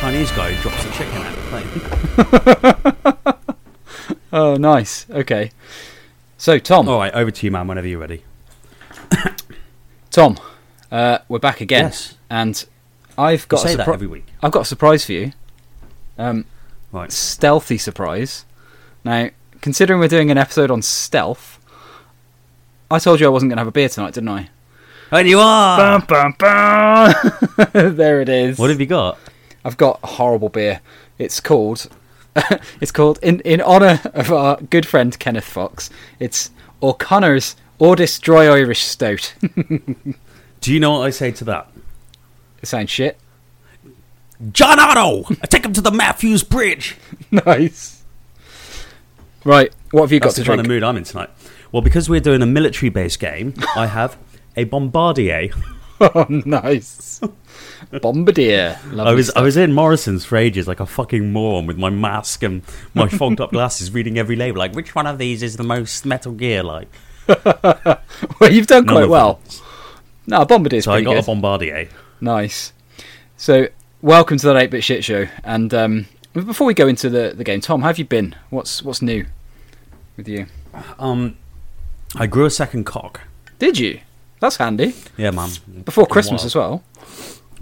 Chinese guy drops a chicken out of the plane. Oh, nice. Okay. So, Tom, All right, over to you, man. Whenever you're ready. Tom, uh, we're back again, Yes. and I've got say a that surpri- every week. I've got a surprise for you. Um, Right. stealthy surprise. Now, considering we're doing an episode on stealth, I told you I wasn't going to have a beer tonight, didn't I? And you are. Bum, bum, bum. there it is. What have you got? I've got a horrible beer. It's called. it's called in in honor of our good friend Kenneth Fox. It's O'Connor's Ordis Dry Irish Stout. Do you know what I say to that? it sounds shit. John Otto, I take him to the Matthews Bridge. nice. Right, what have you got to the kind of mood I'm in tonight. Well, because we're doing a military-based game, I have a Bombardier. oh, nice. Bombardier. Lovely I was stuff. I was in Morrison's for ages, like a fucking moron with my mask and my fogged up glasses, reading every label, like which one of these is the most Metal Gear like. well, you've done None quite well. them. No, Bombardier's So I pretty got good. a Bombardier. Nice. So, welcome to the 8 Bit Shit Show. And um, before we go into the, the game, Tom, how have you been? What's what's new with you? Um, I grew a second cock. Did you? That's handy. Yeah, man. Before Christmas as well.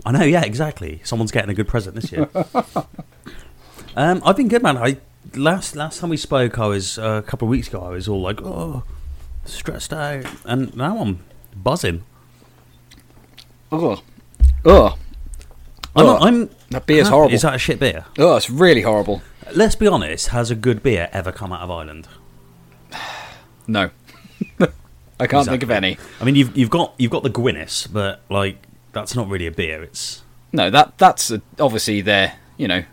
I know, yeah, exactly. Someone's getting a good present this year. um, I've been good, man. I last last time we spoke, I was uh, a couple of weeks ago. I was all like, oh, stressed out, and now I'm buzzing. Oh. Oh. I'm, Oh, I'm that beer's horrible. Is that a shit beer? Oh, it's really horrible. Let's be honest. Has a good beer ever come out of Ireland? No. I can't think of any. I mean, you've you've got you've got the Guinness, but like that's not really a beer. It's No, that that's uh, obviously their, you know,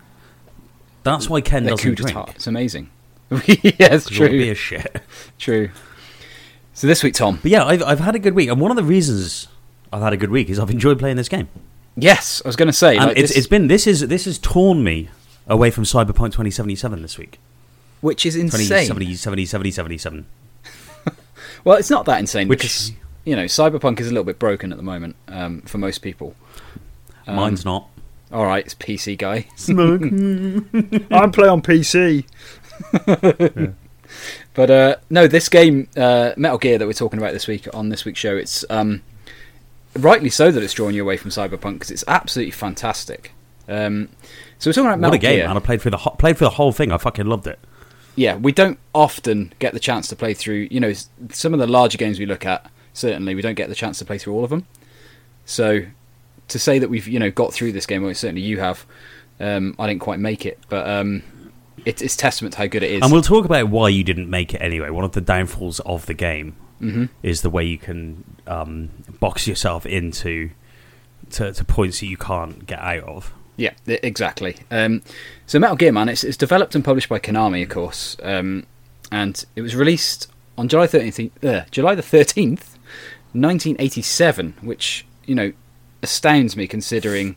that's why Ken doesn't drink. It's amazing. yeah, it's 'cause true. beer's shit. True. So this week, Tom. But yeah, I've I've had a good week, and one of the reasons I've had a good week is I've enjoyed playing this game. Yes, I was going to say. And like, it's, this- it's been this is this has torn me away from Cyberpunk 2077 this week. which is insane. 2070, 70, 70, 77. Well, it's not that insane Which- because you know Cyberpunk is a little bit broken at the moment um, for most people. Um, Mine's not. all right. It's PC guy. I'm playing on PC. But uh, no, this game, uh, Metal Gear, that we're talking about this week on this week's show, it's um, rightly so that it's drawing you away from Cyberpunk because it's absolutely fantastic. Um, so we're talking about Metal What a game, Gear. man! I played through the played through the whole thing. I fucking loved it. yeah, we don't often get the chance to play through. You know, some of the larger games we look at, certainly we don't get the chance to play through all of them. So to say that we've you know got through this game, well, certainly you have. Um, I didn't quite make it, but um, it, it's testament to how good it is. And we'll talk about why you didn't make it anyway. One of the downfalls of the game Mhm. is the way you can um, box yourself into to, to points that you can't get out of. Yeah, exactly. Um, so Metal Gear Man, it's, it's developed and published by Konami, of course, um, and it was released on July thirteenth, uh, July the thirteenth, nineteen eighty-seven, which you know astounds me considering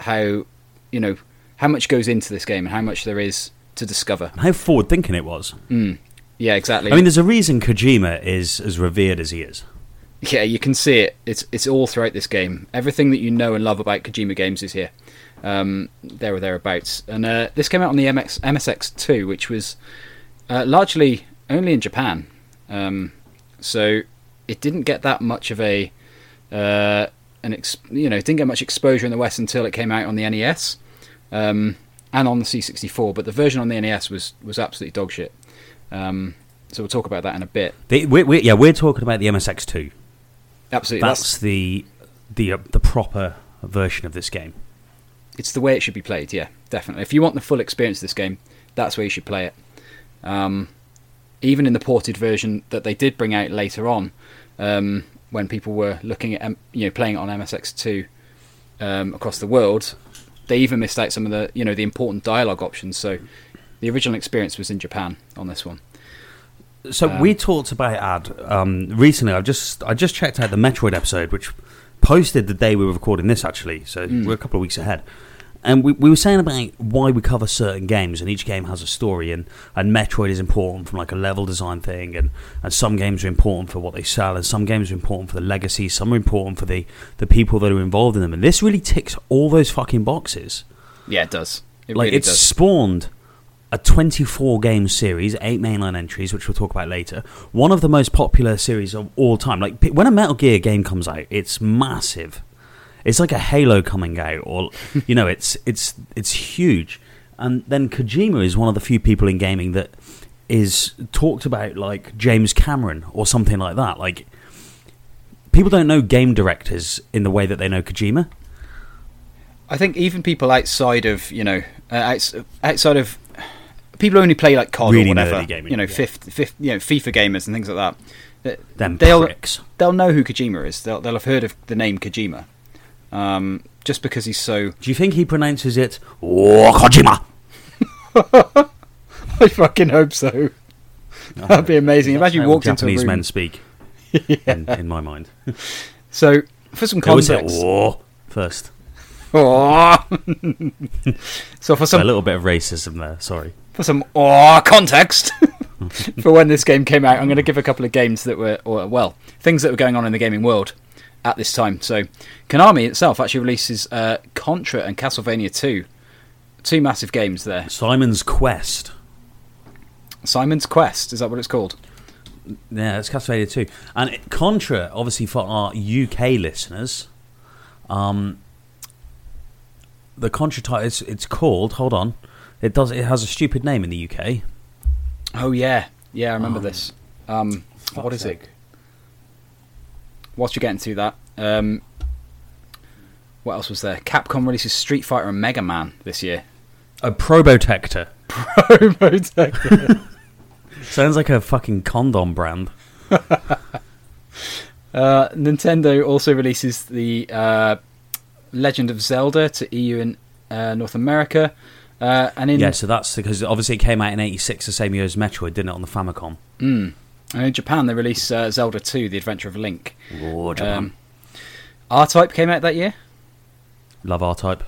how you know how much goes into this game and how much there is to discover. How forward thinking it was. Mm. Yeah, exactly. I mean, there's a reason Kojima is as revered as he is. Yeah, you can see it. It's it's all throughout this game. Everything that you know and love about Kojima games is here. Um, there or thereabouts. And uh, this came out on the MX, MSX2, which was uh, largely only in Japan. Um, so it didn't get that much of a uh, an ex- you know it didn't get much exposure in the West until it came out on the NES um, and on the C64. But the version on the NES was was absolutely dog shit. Um, so we'll talk about that in a bit. They, we we yeah, we're talking about the MSX2. Absolutely, That's the the uh, the proper version of this game. it's the way it should be played. Yeah, definitely. If you want the full experience of this game, that's where you should play it. Um, even in the ported version that they did bring out later on, um, when people were looking at you know playing it on MSX2 um, across the world, they even missed out some of the you know the important dialogue options. So the original experience was in Japan on this one. So Um, we talked about ad um, recently. I just I just checked out the Metroid episode, which posted the day we were recording this. Actually, so Mm. we're a couple of weeks ahead. and we, we were saying about why we cover certain games, and each game has a story, and, and Metroid is important from like a level design thing, and, and some games are important for what they sell, and some games are important for the legacy, some are important for the, the people that are involved in them, and this really ticks all those fucking boxes. Yeah, it does. It like really it's does. spawned a 24 game series, eight mainline entries, which we'll talk about later. One of the most popular series of all time. Like when a Metal Gear game comes out, it's massive. It's like a Halo coming out, or you know, it's it's it's huge. And then Kojima is one of the few people in gaming that is talked about like James Cameron or something like that. Like people don't know game directors in the way that they know Kojima. I think even people outside of you know uh, outside of people only play like COD Really or whatever, gaming, you know, yeah. fifth, fifth, you know, FIFA gamers and things like that. Them they'll pricks. they'll know who Kojima is. They'll they'll have heard of the name Kojima, um, just because he's so. Do you think he pronounces it oh, Kojima? I fucking hope so. That'd be amazing. Imagine you walked into a Japanese room. men speak. in, in my mind, So for some always say context, "oh" first. Aw. so for So a little bit of racism there. Sorry. For some aw, context for when this game came out, I'm going to give a couple of games that were, or well, things that were going on in the gaming world at this time. So, Konami itself actually releases uh, Contra and Castlevania 2, two massive games there. Simon's Quest. Simon's Quest is that what it's called? Yeah, it's Castlevania 2. And it- Contra, obviously for our UK listeners, um, the Contra title, it's, it's called, hold on, it does. It has a stupid name in the UK. Oh yeah, yeah, I remember Um, this. Um, what is it? Sake. Whilst you're getting through that, um, what else was there? Capcom releases Street Fighter and Mega Man this year. A Probotector. Probotector. Sounds like a fucking condom brand. Uh, Nintendo also releases the uh, Legend of Zelda to EU and uh, North America, uh, and in Yeah, so that's because obviously it came out in 86, the same year as Metroid, didn't it, on the Famicom? Mm. and in Japan they released uh, Zelda 2: The Adventure of Link. Oh, Japan. Um, R-Type came out that year. Love R-Type.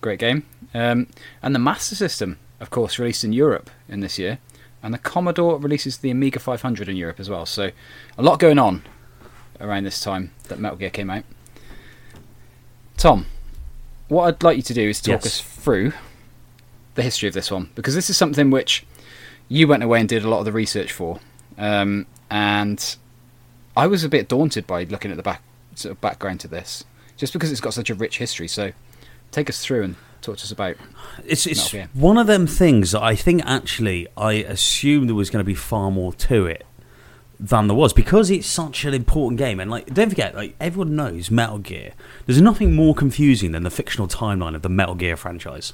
Great game. Um, and the Master System, of course, released in Europe in this year, and the Commodore releases the Amiga 500 in Europe as well. So a lot going on around this time that Metal Gear came out. Tom, what I'd like you to do is talk Yes. us through the history of this one because this is something which you went away and did a lot of the research for, um, and I was a bit daunted by looking at the back sort of background to this, just because it's got such a rich history. So, take us through and talk to us about. It's it's one of them things that I think actually I assumed there was going to be far more to it than there was because it's such an important game and like don't forget like everyone knows Metal Gear. There's nothing more confusing than the fictional timeline of the Metal Gear franchise.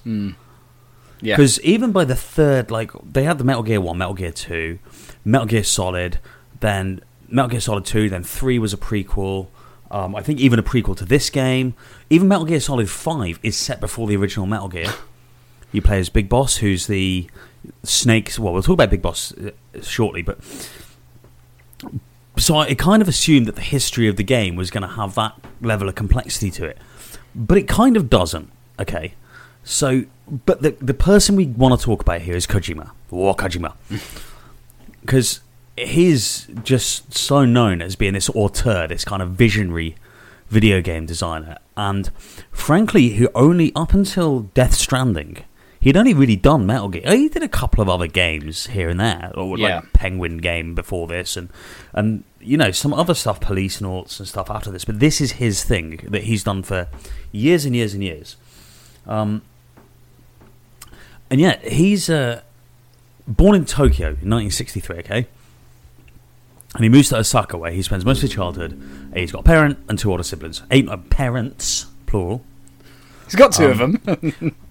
Yeah, Because even by the third, like they had the Metal Gear One, Metal Gear Two, Metal Gear Solid, then Metal Gear Solid Two, then Three was a prequel. Um, I think even a prequel to this game. Even Metal Gear Solid Five is set before the original Metal Gear. You play as Big Boss, who's the snakes. Well, we'll talk about Big Boss uh, shortly, but so I kind of assumed that the history of the game was going to have that level of complexity to it, but it kind of doesn't. Okay, so but the the person we want to talk about here is Kojima, or Kojima, because he's just so known as being this auteur, this kind of visionary video game designer, and frankly, who only up until Death Stranding. He'd only really done Metal Gear. He did a couple of other games here and there, or Yeah. like Penguin game before this, and and you know some other stuff, Policenauts and stuff after this. But this is his thing that he's done for years and years and years. Um, and yeah, he's uh, born in Tokyo in 1963. Okay, and he moves to Osaka, where he spends most of his childhood. He's got a parent and two older siblings. Eight uh, parents, plural. he's got two of um, them.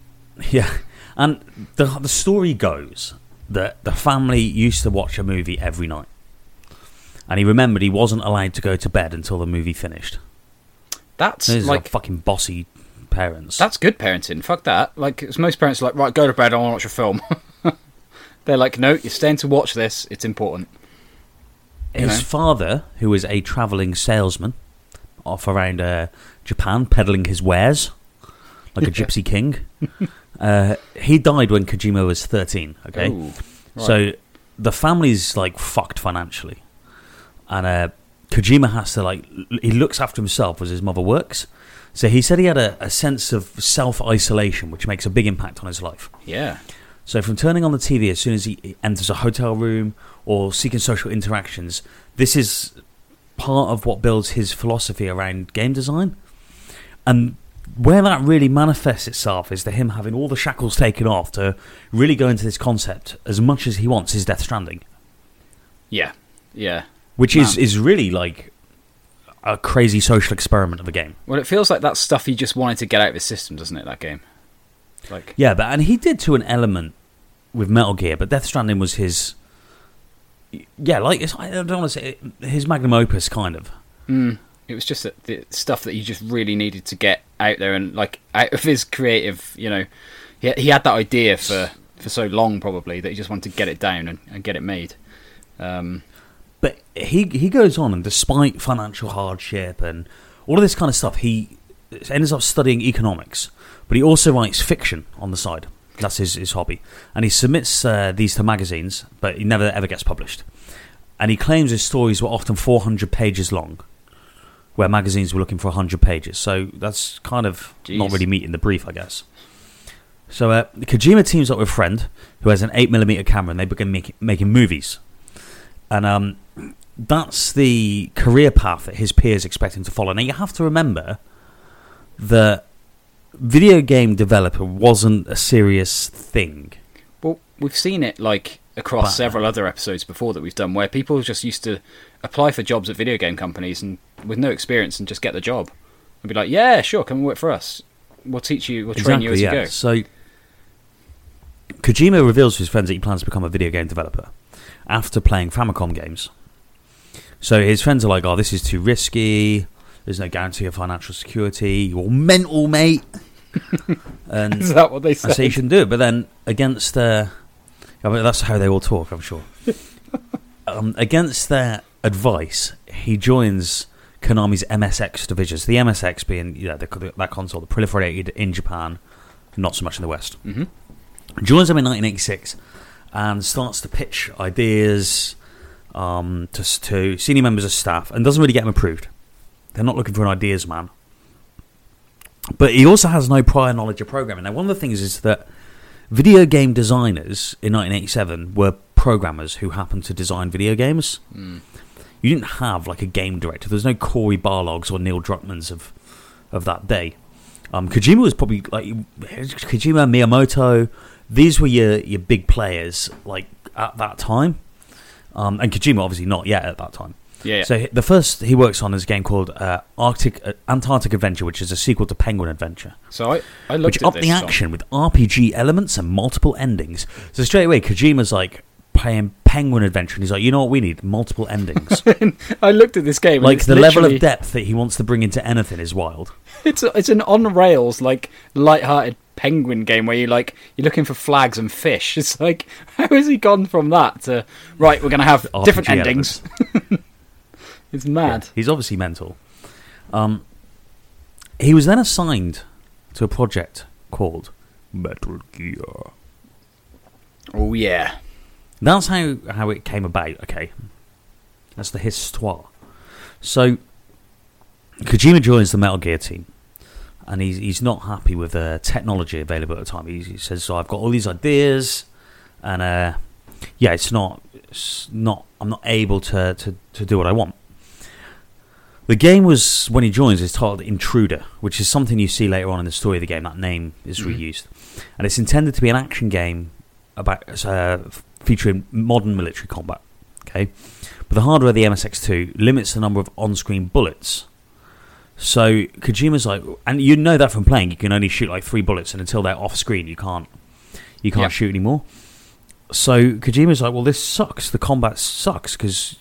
Yeah, and the the story goes that the family used to watch a movie every night, and he remembered he wasn't allowed to go to bed until the movie finished. That's are like fucking bossy parents. that's good parenting. Fuck that. Like most parents are like, right, go to bed. I want to watch a film. They're like, no, you're staying to watch this. It's important. His know. father, who was a travelling salesman off around uh, Japan, peddling his wares, like a gypsy king. Uh, he died when Kojima was 13. Okay, Ooh, right. so the family's like fucked financially, and uh, Kojima has to like he looks after himself as his mother works. So he said he had a, a sense of self isolation, which makes a big impact on his life. yeah, So from turning on the TV as soon as he enters a hotel room or seeking social interactions, this is part of what builds his philosophy around game design. And where that really manifests itself is to him having all the shackles taken off to really go into this concept as much as he wants is Death Stranding, yeah, yeah. which is, is really like a crazy social experiment of a game. Well, it feels like that's stuff he just wanted to get out of his system, doesn't it? That game, like, Yeah, but and he did to an element with Metal Gear, but Death Stranding was his. Yeah, like it's, I don't want to say it, his magnum opus, kind of. mm, it was just that the stuff that he just really needed to get out there and like out of his creative. You know, he he had that idea for for so long probably that he just wanted to get it down and, and get it made. Um, But he he goes on, and despite financial hardship and all of this kind of stuff, he ends up studying economics. But he also writes fiction on the side. That's his, his hobby, and he submits uh, these to magazines, but he never ever gets published. And he claims his stories were often 400 pages long, where magazines were looking for 100 pages. So that's kind of not really meeting the brief, I guess. So uh, Kojima teams up with a friend who has an 8mm camera, and they begin make, making movies. And um, that's the career path that his peers expect him to follow. Now you have to remember that video game developer wasn't a serious thing. Well, we've seen it like across But- several other episodes before that we've done, where people just used to apply for jobs at video game companies and with no experience and just get the job and be like, "Yeah, sure, come and work for us. We'll teach you. We'll train you as you go." So Kojima reveals to his friends that he plans to become a video game developer after playing Famicom games. So his friends are like, "Oh, this is too risky. There's no guarantee of financial security. You're mental, mate." and Is that what they I said? say you shouldn't do it. But then against their, I mean, that's how they all talk, I'm sure. um, against their advice, he joins Konami's MSX divisions. The MSX being you know, the, that console that proliferated in Japan, not so much in the West. Mhm. Joins them in 1986 and starts to pitch ideas um, to, to senior members of staff and doesn't really get them approved. They're not looking for an ideas man. But he also has no prior knowledge of programming. Now, one of the things is that video game designers in 1987 were programmers who happened to design video games. Mm. You didn't have like a game director. There's no Cory Barlogs or Neil Druckmans of of that day. Um, Kojima was probably like Kojima, Miyamoto. These were your your big players like at that time. Um, and Kojima obviously not yet at that time. Yeah, yeah. So the first he works on is a game called uh, Arctic uh, Antarctic Adventure, which is a sequel to Penguin Adventure, So I, I looked which at upped this the song. action with RPG elements and multiple endings. So straight away, Kojima's like playing Penguin Adventure, and he's like, you know what, we need multiple endings. I looked at this game. like the level of depth that he wants to bring into anything is wild. It's it's an on rails like light-hearted penguin game where you like you're looking for flags and fish. It's like how has he gone from that to right? We're gonna have RPG different endings. It's mad. Yeah, he's obviously mental. Um, he was then assigned to a project called Metal Gear. Oh yeah. That's how, how it came about, okay? That's the histoire. So, Kojima joins the Metal Gear team, and he's, he's not happy with the technology available at the time. He, he says, So I've got all these ideas, and uh, yeah, it's not, it's not, I'm not able to, to, to do what I want. The game was, when he joins, is titled Intruder, which is something you see later on in the story of the game. That name is Mhm. reused. And it's intended to be an action game about uh, featuring modern military combat. Okay, but the hardware of the MSX2 limits the number of on-screen bullets. So Kojima's like, and you know that from playing, you can only shoot like three bullets, and until they're off-screen, you can't you can't Yeah. shoot anymore. So Kojima's like, well, this sucks. The combat sucks because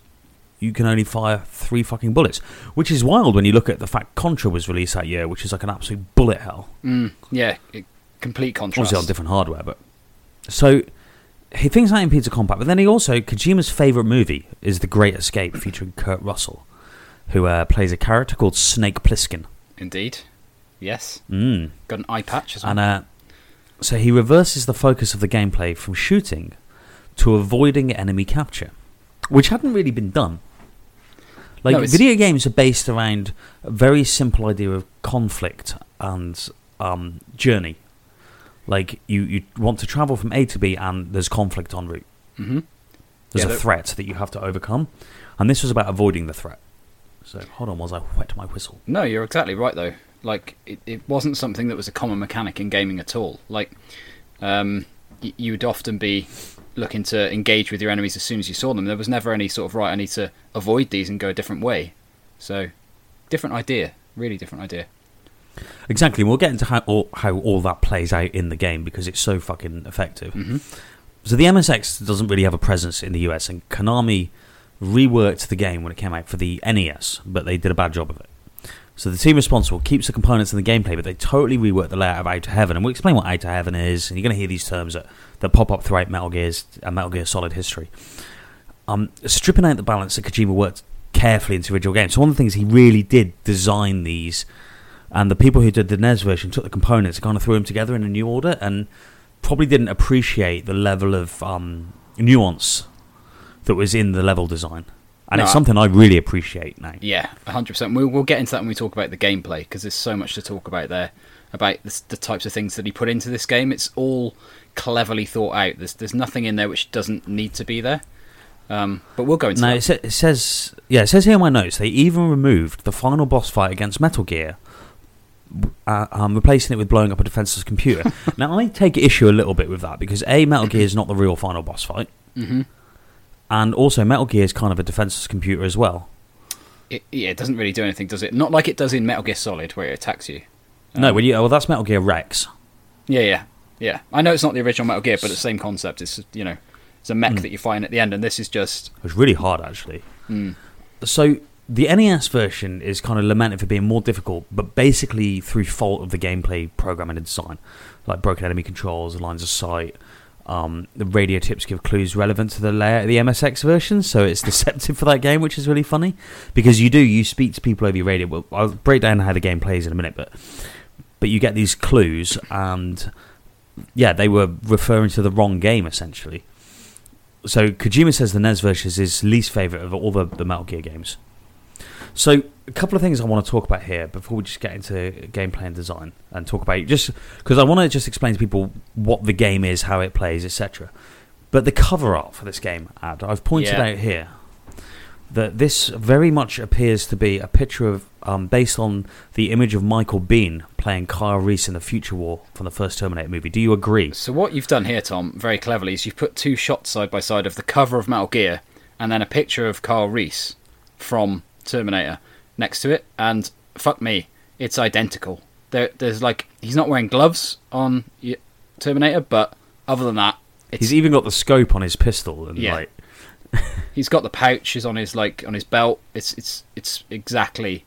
you can only fire three fucking bullets, which is wild when you look at the fact Contra was released that year, which is like an absolute bullet hell. Mm, yeah. it- complete contrast. Obviously on different hardware, but so he thinks that impedes the combat. But then he also Kojima's favorite movie is The Great Escape, featuring Kurt Russell, who uh, plays a character called Snake Plissken. Indeed. Yes, Mm. got an eye patch as well. And uh, so he reverses the focus of the gameplay from shooting to avoiding enemy capture, which hadn't really been done. Like No, video games are based around a very simple idea of conflict and um, journey. Like you, you want to travel from A to B, and there's conflict en route. hmm There's Yeah, a threat that you have to overcome, and this was about avoiding the threat. So hold on, was I wet my whistle. No, you're exactly right though. Like it, it wasn't something that was a common mechanic in gaming at all. Like um, y- you would often be looking to engage with your enemies as soon as you saw them. There was never any sort of right. I need to avoid these and go a different way. So different idea, really different idea. Exactly. We'll get into how all, how all that plays out in the game because it's so fucking effective. hmm So the MSX doesn't really have a presence in the US, and Konami reworked the game when it came out for the NES, but they did a bad job of it. So the team responsible keeps the components in the gameplay, but they totally reworked the layout of Outer Heaven, and we'll explain what Outer Heaven is, and you're going to hear these terms that, that pop up throughout Metal Gear's and Metal Gear Solid history. Um, stripping out the balance that Kojima worked carefully into the original game. So one of the things he really did design these, and the people who did the NES version took the components and kind of threw them together in a new order, and probably didn't appreciate the level of um, nuance that was in the level design. And No, it's something I really appreciate now. Yeah, hundred percent. We'll we'll get into that when we talk about the gameplay because there's so much to talk about there about the, the types of things that he put into this game. It's all cleverly thought out. There's there's nothing in there which doesn't need to be there. Um, but we'll go into Now that. it, sa- it says, yeah, it says here in my notes they even removed the final boss fight against Metal Gear, uh, um, replacing it with blowing up a defenseless computer. now I take issue a little bit with that because a Metal Gear is not the real final boss fight, hmm and also Metal Gear is kind of a defenseless computer as well. It, yeah, it doesn't really do anything, does it? Not like it does in Metal Gear Solid, where it attacks you. no, Um, well, yeah, well that's Metal Gear Rex. Yeah, yeah, yeah. I know it's not the original Metal Gear, but it's the same concept. It's you know, it's a mech Mm. that you find at the end, and this is just. It was really hard actually. Mm, So the NES version is kind of lamented for being more difficult, but basically through fault of the gameplay programming and design, like broken enemy controls, lines of sight. Um, the radio tips give clues relevant to the layout of the MSX version, so it's deceptive for that game, which is really funny because you do you speak to people over your radio. Well, I'll break down how the game plays in a minute, but but you get these clues, and yeah, they were referring to the wrong game essentially. So Kojima says the NES version is his least favorite of all the, the Metal Gear games. So a couple of things I want to talk about here before we just get into gameplay and design and talk about just because I want to just explain to people what the game is, how it plays, etc. But the cover art for this game, ad I've pointed Yeah. out here that this very much appears to be a picture of um, based on the image of Michael Biehn playing Kyle Reese in the Future War from the first Terminator movie. Do you agree? So what you've done here, Tom, very cleverly, is you've put two shots side by side of the cover of Metal Gear and then a picture of Carl Reese from Terminator next to it, and fuck me, it's identical. There, there's like he's not wearing gloves on Terminator, but other than that, it's, He's even got the scope on his pistol and Yeah. like he's got the pouches on his like on his belt. It's it's it's exactly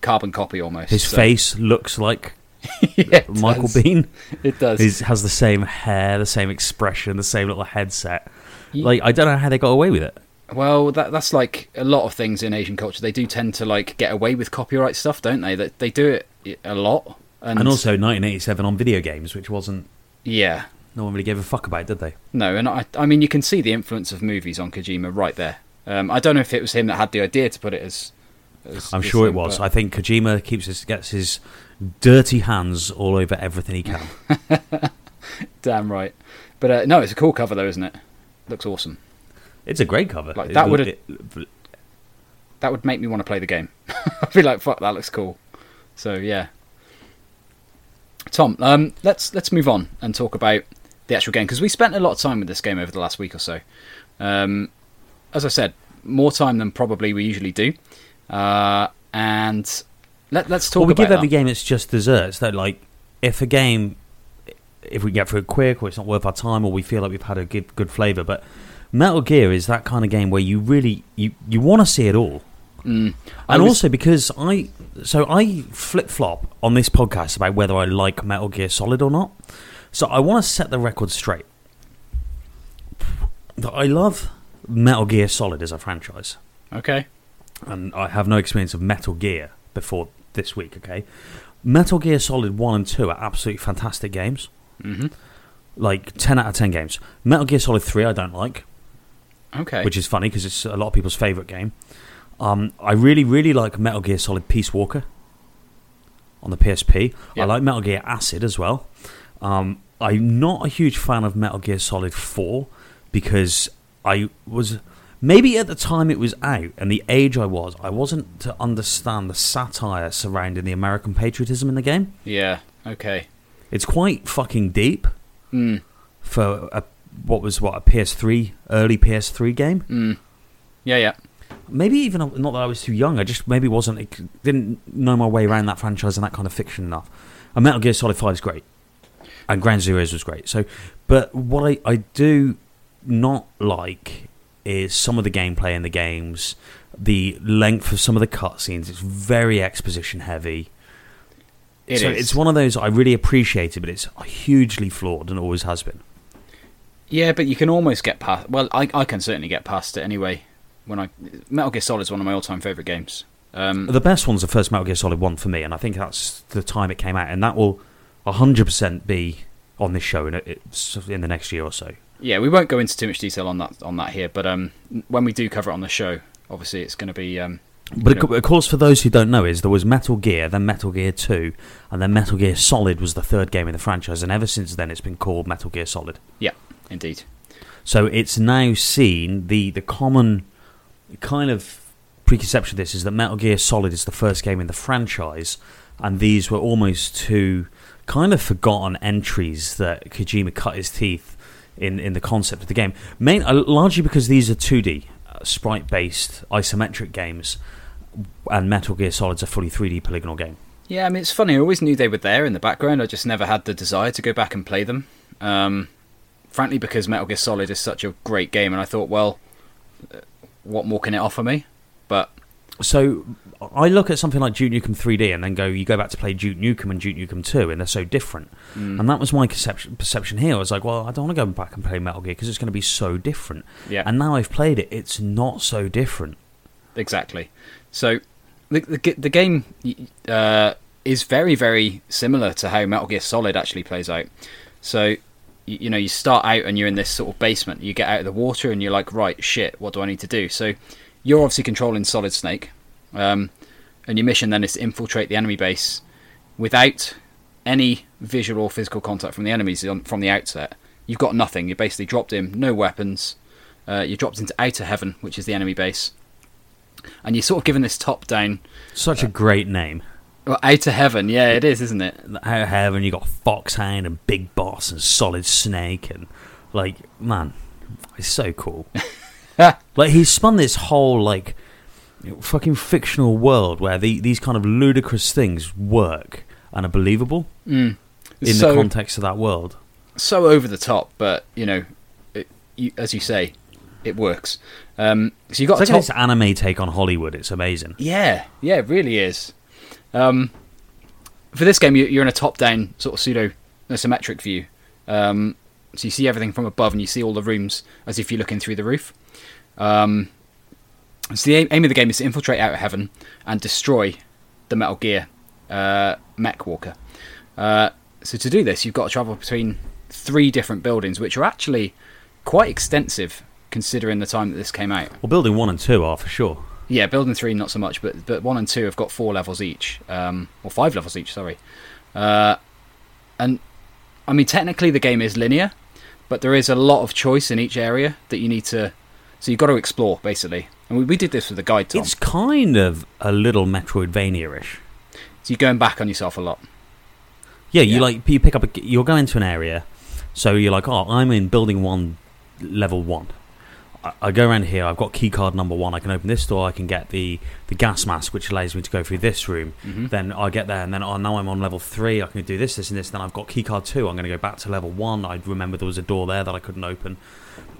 carbon copy almost. his So- face looks like Yeah, Michael does. Biehn. It does. He has the same hair, the same expression, the same little headset. Ye- Like I don't know how they got away with it. Well, that that's like a lot of things in Asian culture. They do tend to like get away with copyright stuff, don't they? That they do it a lot. And, And also 1987 on video games, which wasn't yeah, no one really gave a fuck about, it, did they? no, and I I mean you can see the influence of movies on Kojima right there. Um, I don't know if it was him that had the idea to put it as. as I'm as sure it was. but- I think Kojima keeps his gets his dirty hands all over everything he can. damn right. But uh, no, it's a cool cover though, isn't it? Looks awesome. It's a great cover. Like, It- that would've- it- That would make me want to play the game. I'd be like, fuck, that looks cool. So yeah. Tom, um, let's let's move on and talk about the actual game because we spent a lot of time with this game over the last week or so. Um, as I said, more time than probably we usually do. Uh, and let, let's talk well, we about give that. every game its just desserts. That like, if a game, if we get through it quick, or it's not worth our time, or we feel like we've had a good good flavor, but Metal Gear is that kind of game where you really you you want to see it all. Mm. And was- also because I, so I flip flop on this podcast about whether I like Metal Gear Solid or not. So I want to set the record straight. That I love Metal Gear Solid as a franchise, okay, and I have no experience of Metal Gear before this week. Okay, Metal Gear Solid 1 and 2 are absolutely fantastic games. hmm Like 10 out of 10 games. Metal Gear Solid 3 I don't like, Okay. which is funny because it's a lot of people's favourite game. Um, I really, really like Metal Gear Solid Peace Walker on the PSP. I like Metal Gear Acid as well. Um, I'm not a huge fan of Metal Gear Solid 4 because I was maybe at the time it was out and the age I was, I wasn't to understand the satire surrounding the American patriotism in the game. yeah. Okay. It's quite fucking deep Mm. for a, what was what a PS3 early PS3 game. Mm. Yeah. Yeah. Maybe even not that I was too young. I just maybe wasn't didn't know my way around that franchise and that kind of fiction enough. And Metal Gear Solid Five is great, and Ground Zeroes was great. So, but what I I do not like is some of the gameplay in the games, the length of some of the cutscenes. It's very exposition heavy. It so is. it's one of those I really appreciated, but it's hugely flawed and always has been. Yeah, but you can almost get past. Well, I, I can certainly get past it anyway. When I Metal Gear Solid is one of my all-time favorite games. Um, The best one's the first Metal Gear Solid 1 for me, and I think that's the time it came out, and that will 100% be on this show in, in the next year or so. yeah, we won't go into too much detail on that on that here, but um, when we do cover it on the show, obviously it's going to be um, But know, of course, for those who don't know, is there was Metal Gear, then Metal Gear 2, and then Metal Gear Solid was the third game in the franchise, and ever since then it's been called Metal Gear Solid. yeah, indeed. So it's now seen the the common kind of preconception of this is that Metal Gear Solid is the first game in the franchise, and these were almost two kind of forgotten entries that Kojima cut his teeth in in the concept of the game. Main, uh, largely because these are 2D uh, sprite based isometric games, and Metal Gear Solid's a fully 3D polygonal game. Yeah, I mean it's funny. I always knew they were there in the background. I just never had the desire to go back and play them. Um, frankly, because Metal Gear Solid is such a great game, and I thought, well, uh, what more can it offer me? But So I look at something like Duke Nukem 3D and then go, you go back to play Duke Nukem and Duke Nukem 2, and they're so different. mm, And that was my perception, perception here. I was like, well, I don't want to go back and play Metal Gear because it's going to be so different. yeah, And now I've played it, it's not so different. exactly. So the the, the game uh, is very very similar to how Metal Gear Solid actually plays out. So you, you know you start out and you're in this sort of basement. You get out of the water and you're like, right, shit, what do I need to do? So you're obviously controlling Solid Snake, um, and your mission then is to infiltrate the enemy base without any visual or physical contact from the enemies on, from the outset. You've got nothing. You're basically dropped in, no weapons. Uh, you're dropped into Outer Heaven, which is the enemy base, and you're sort of given this top-down. Such a great name. Well, Outer Heaven, yeah, it is, isn't it? Outer Heaven, you got Foxhound and Big Boss and Solid Snake, and like, man, it's so cool. like he's spun this whole like fucking fictional world where the, these kind of ludicrous things work and are believable Mm. in so, the context of that world. so over the top, but you know, it, you, as you say, it works. Um, so you got It's like top. this anime take on Hollywood. It's amazing. Yeah, yeah, it really is. Um, for this game, you- you're in a top-down sort of pseudo isometric view. Um, so you see everything from above, and you see all the rooms as if you're looking through the roof. Um, so the aim, aim of the game is to infiltrate Outer Heaven and destroy the Metal Gear uh, Mech Walker. Uh, so to do this, you've got to travel between three different buildings, which are actually quite extensive considering the time that this came out. Well, building one and two are for sure. Yeah, building three not so much, but but one and two have got four levels each, um, or five levels each. Sorry, uh, and I mean technically the game is linear, but there is a lot of choice in each area that you need to. So you've got to explore basically, and we, we did this with the guide, Tom. It's kind of a little Metroidvania-ish. So you're going back on yourself a lot. Yeah, you Yeah. like you pick up a you're going into an area, so you're like, oh, I'm in building one, level one. I, I go around here. I've got key card number one. I can open this door. I can get the the gas mask, which allows me to go through this room. hmm Then I get there, and then oh, now I'm on level three. I can do this, this, and this. Then I've got key card two. I'm going to go back to level one. I remember there was a door there that I couldn't open,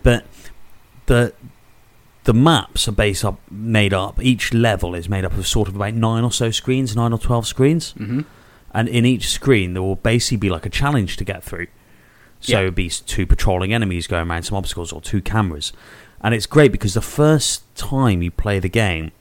but the the maps are based up, made up. Each level is made up of sort of about nine or so screens, nine or twelve screens hmm and in each screen there will basically be like a challenge to get through. So Yeah. it'd be two patrolling enemies going around some obstacles or two cameras, and it's great because the first time you play the game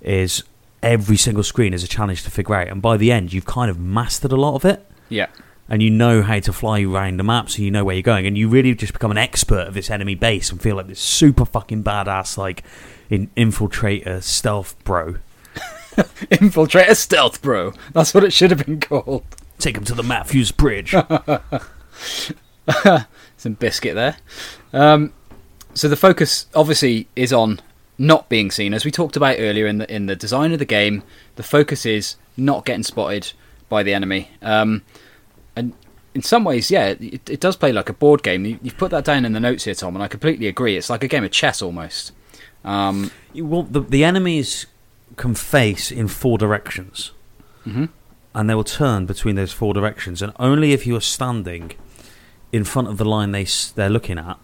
is every single screen is a challenge to figure out, and by the end, you've kind of mastered a lot of it. Yeah. and you know how to fly around the map, so you know where you're going, and you really just become an expert of this enemy base and feel like this super fucking badass, like in infiltrator stealth bro. Infiltrator stealth, bro. That's what it should have been called. Take him to the Matthews Bridge. Some biscuit there. Um, so the focus obviously is on not being seen, as we talked about earlier in the in the design of the game. The focus is not getting spotted by the enemy. Um, and in some ways, yeah, it, it does play like a board game. You, you've put that down in the notes here, Tom, and I completely agree. It's like a game of chess almost. Um, well, the, the enemies can face in four directions, Mhm. and they will turn between those four directions, and only if you are standing in front of the line they they're looking at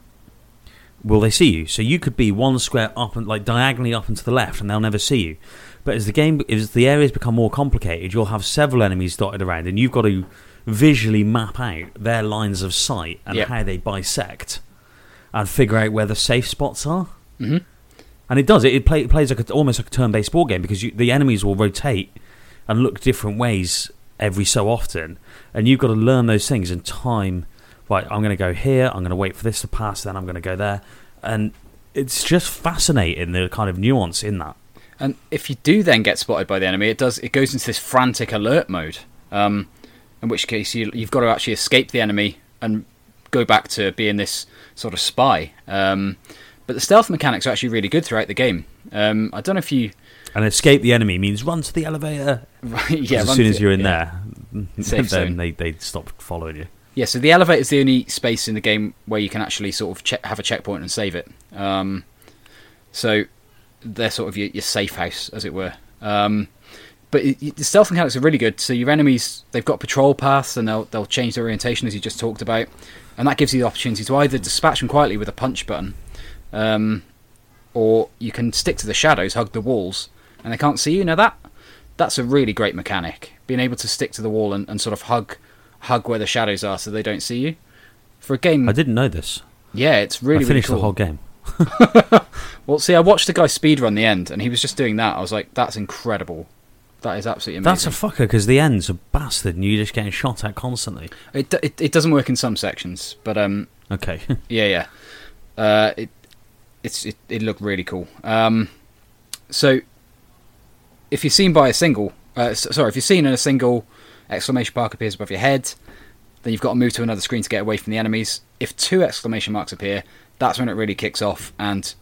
will they see you. So you could be one square up and like diagonally up and to the left, and they'll never see you. But as the game, as the areas become more complicated, you'll have several enemies dotted around, and you've got to visually map out their lines of sight and Yep. how they bisect, and figure out where the safe spots are. mhm. And it does. It, it, play, it plays like a, almost like a turn-based board game because you, the enemies will rotate and look different ways every so often, and you've got to learn those things and time. Right, I'm going to go here. I'm going to wait for this to pass. Then I'm going to go there, and it's just fascinating the kind of nuance in that. And if you do then get spotted by the enemy, it does it goes into this frantic alert mode. Um, in which case you, you've got to actually escape the enemy and go back to being this sort of spy. Um, but the stealth mechanics are actually really good throughout the game. Um, I don't know if you, And escape the enemy means run to the elevator. right, yeah, as soon as you're in yeah. there, then zone. they they stop following you. Yeah, so the elevator is the only space in the game where you can actually sort of have a checkpoint and save it. Um, so they're sort of your, your safe house, as it were. Um, but it- the stealth mechanics are really good. So your enemies, they've got patrol paths, and they'll they'll change their orientation as you just talked about, and that gives you the opportunity to either dispatch them quietly with a punch button, um, or you can stick to the shadows, hug the walls, and they can't see you. Now that that's a really great mechanic, being able to stick to the wall and, and sort of hug hug where the shadows are so they don't see you. For a game, I didn't know this. yeah, it's really I finished really cool. the whole game. Well, see, I watched the guy speedrun the end, and he was just doing that. I was like, that's incredible. That is absolutely amazing. That's a fucker because the end's a bastard, and you're just getting shot at constantly. it, it it doesn't work in some sections, but um, Okay. yeah, yeah. Uh, it it's it, it looked really cool. Um, so if you're seen by a single, uh, sorry, if you're seen in a single exclamation mark appears above your head, then you've got to move to another screen to get away from the enemies. If two exclamation marks appear, that's when it really kicks off, and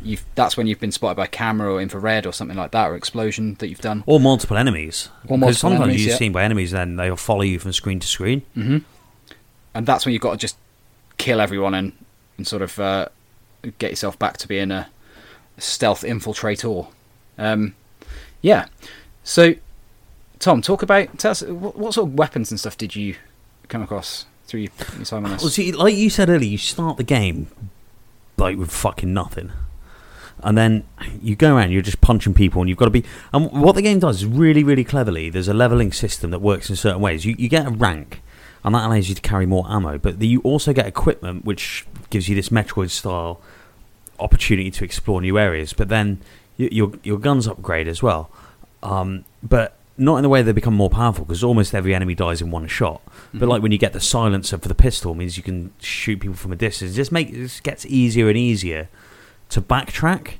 you've that's when you've been spotted by camera or infrared or something like that, or explosion that you've done. or multiple enemies. Or Because multiple sometimes enemies, you're yeah. seen by enemies, then they'll follow you from screen to screen. hmm And that's when you've got to just kill everyone and, and sort of uh, get yourself back to being a stealth infiltrator. Um, yeah. So, Tom, talk about tell us what, what sort of weapons and stuff did you come across through your, time on this? Well, see, like you said earlier, you start the game like with fucking nothing, and then you go around. You're just punching people, and you've got to be. And what the game does really, really cleverly. There's a leveling system that works in certain ways. You you get a rank, and that allows you to carry more ammo. But you also get equipment, which gives you this Metroid style opportunity to explore new areas. But then your your guns upgrade as well, um, but not in the way they become more powerful because almost every enemy dies in one shot. But Mhm. like when you get the silencer for the pistol, means you can shoot people from a distance. It just make it just gets easier and easier to backtrack.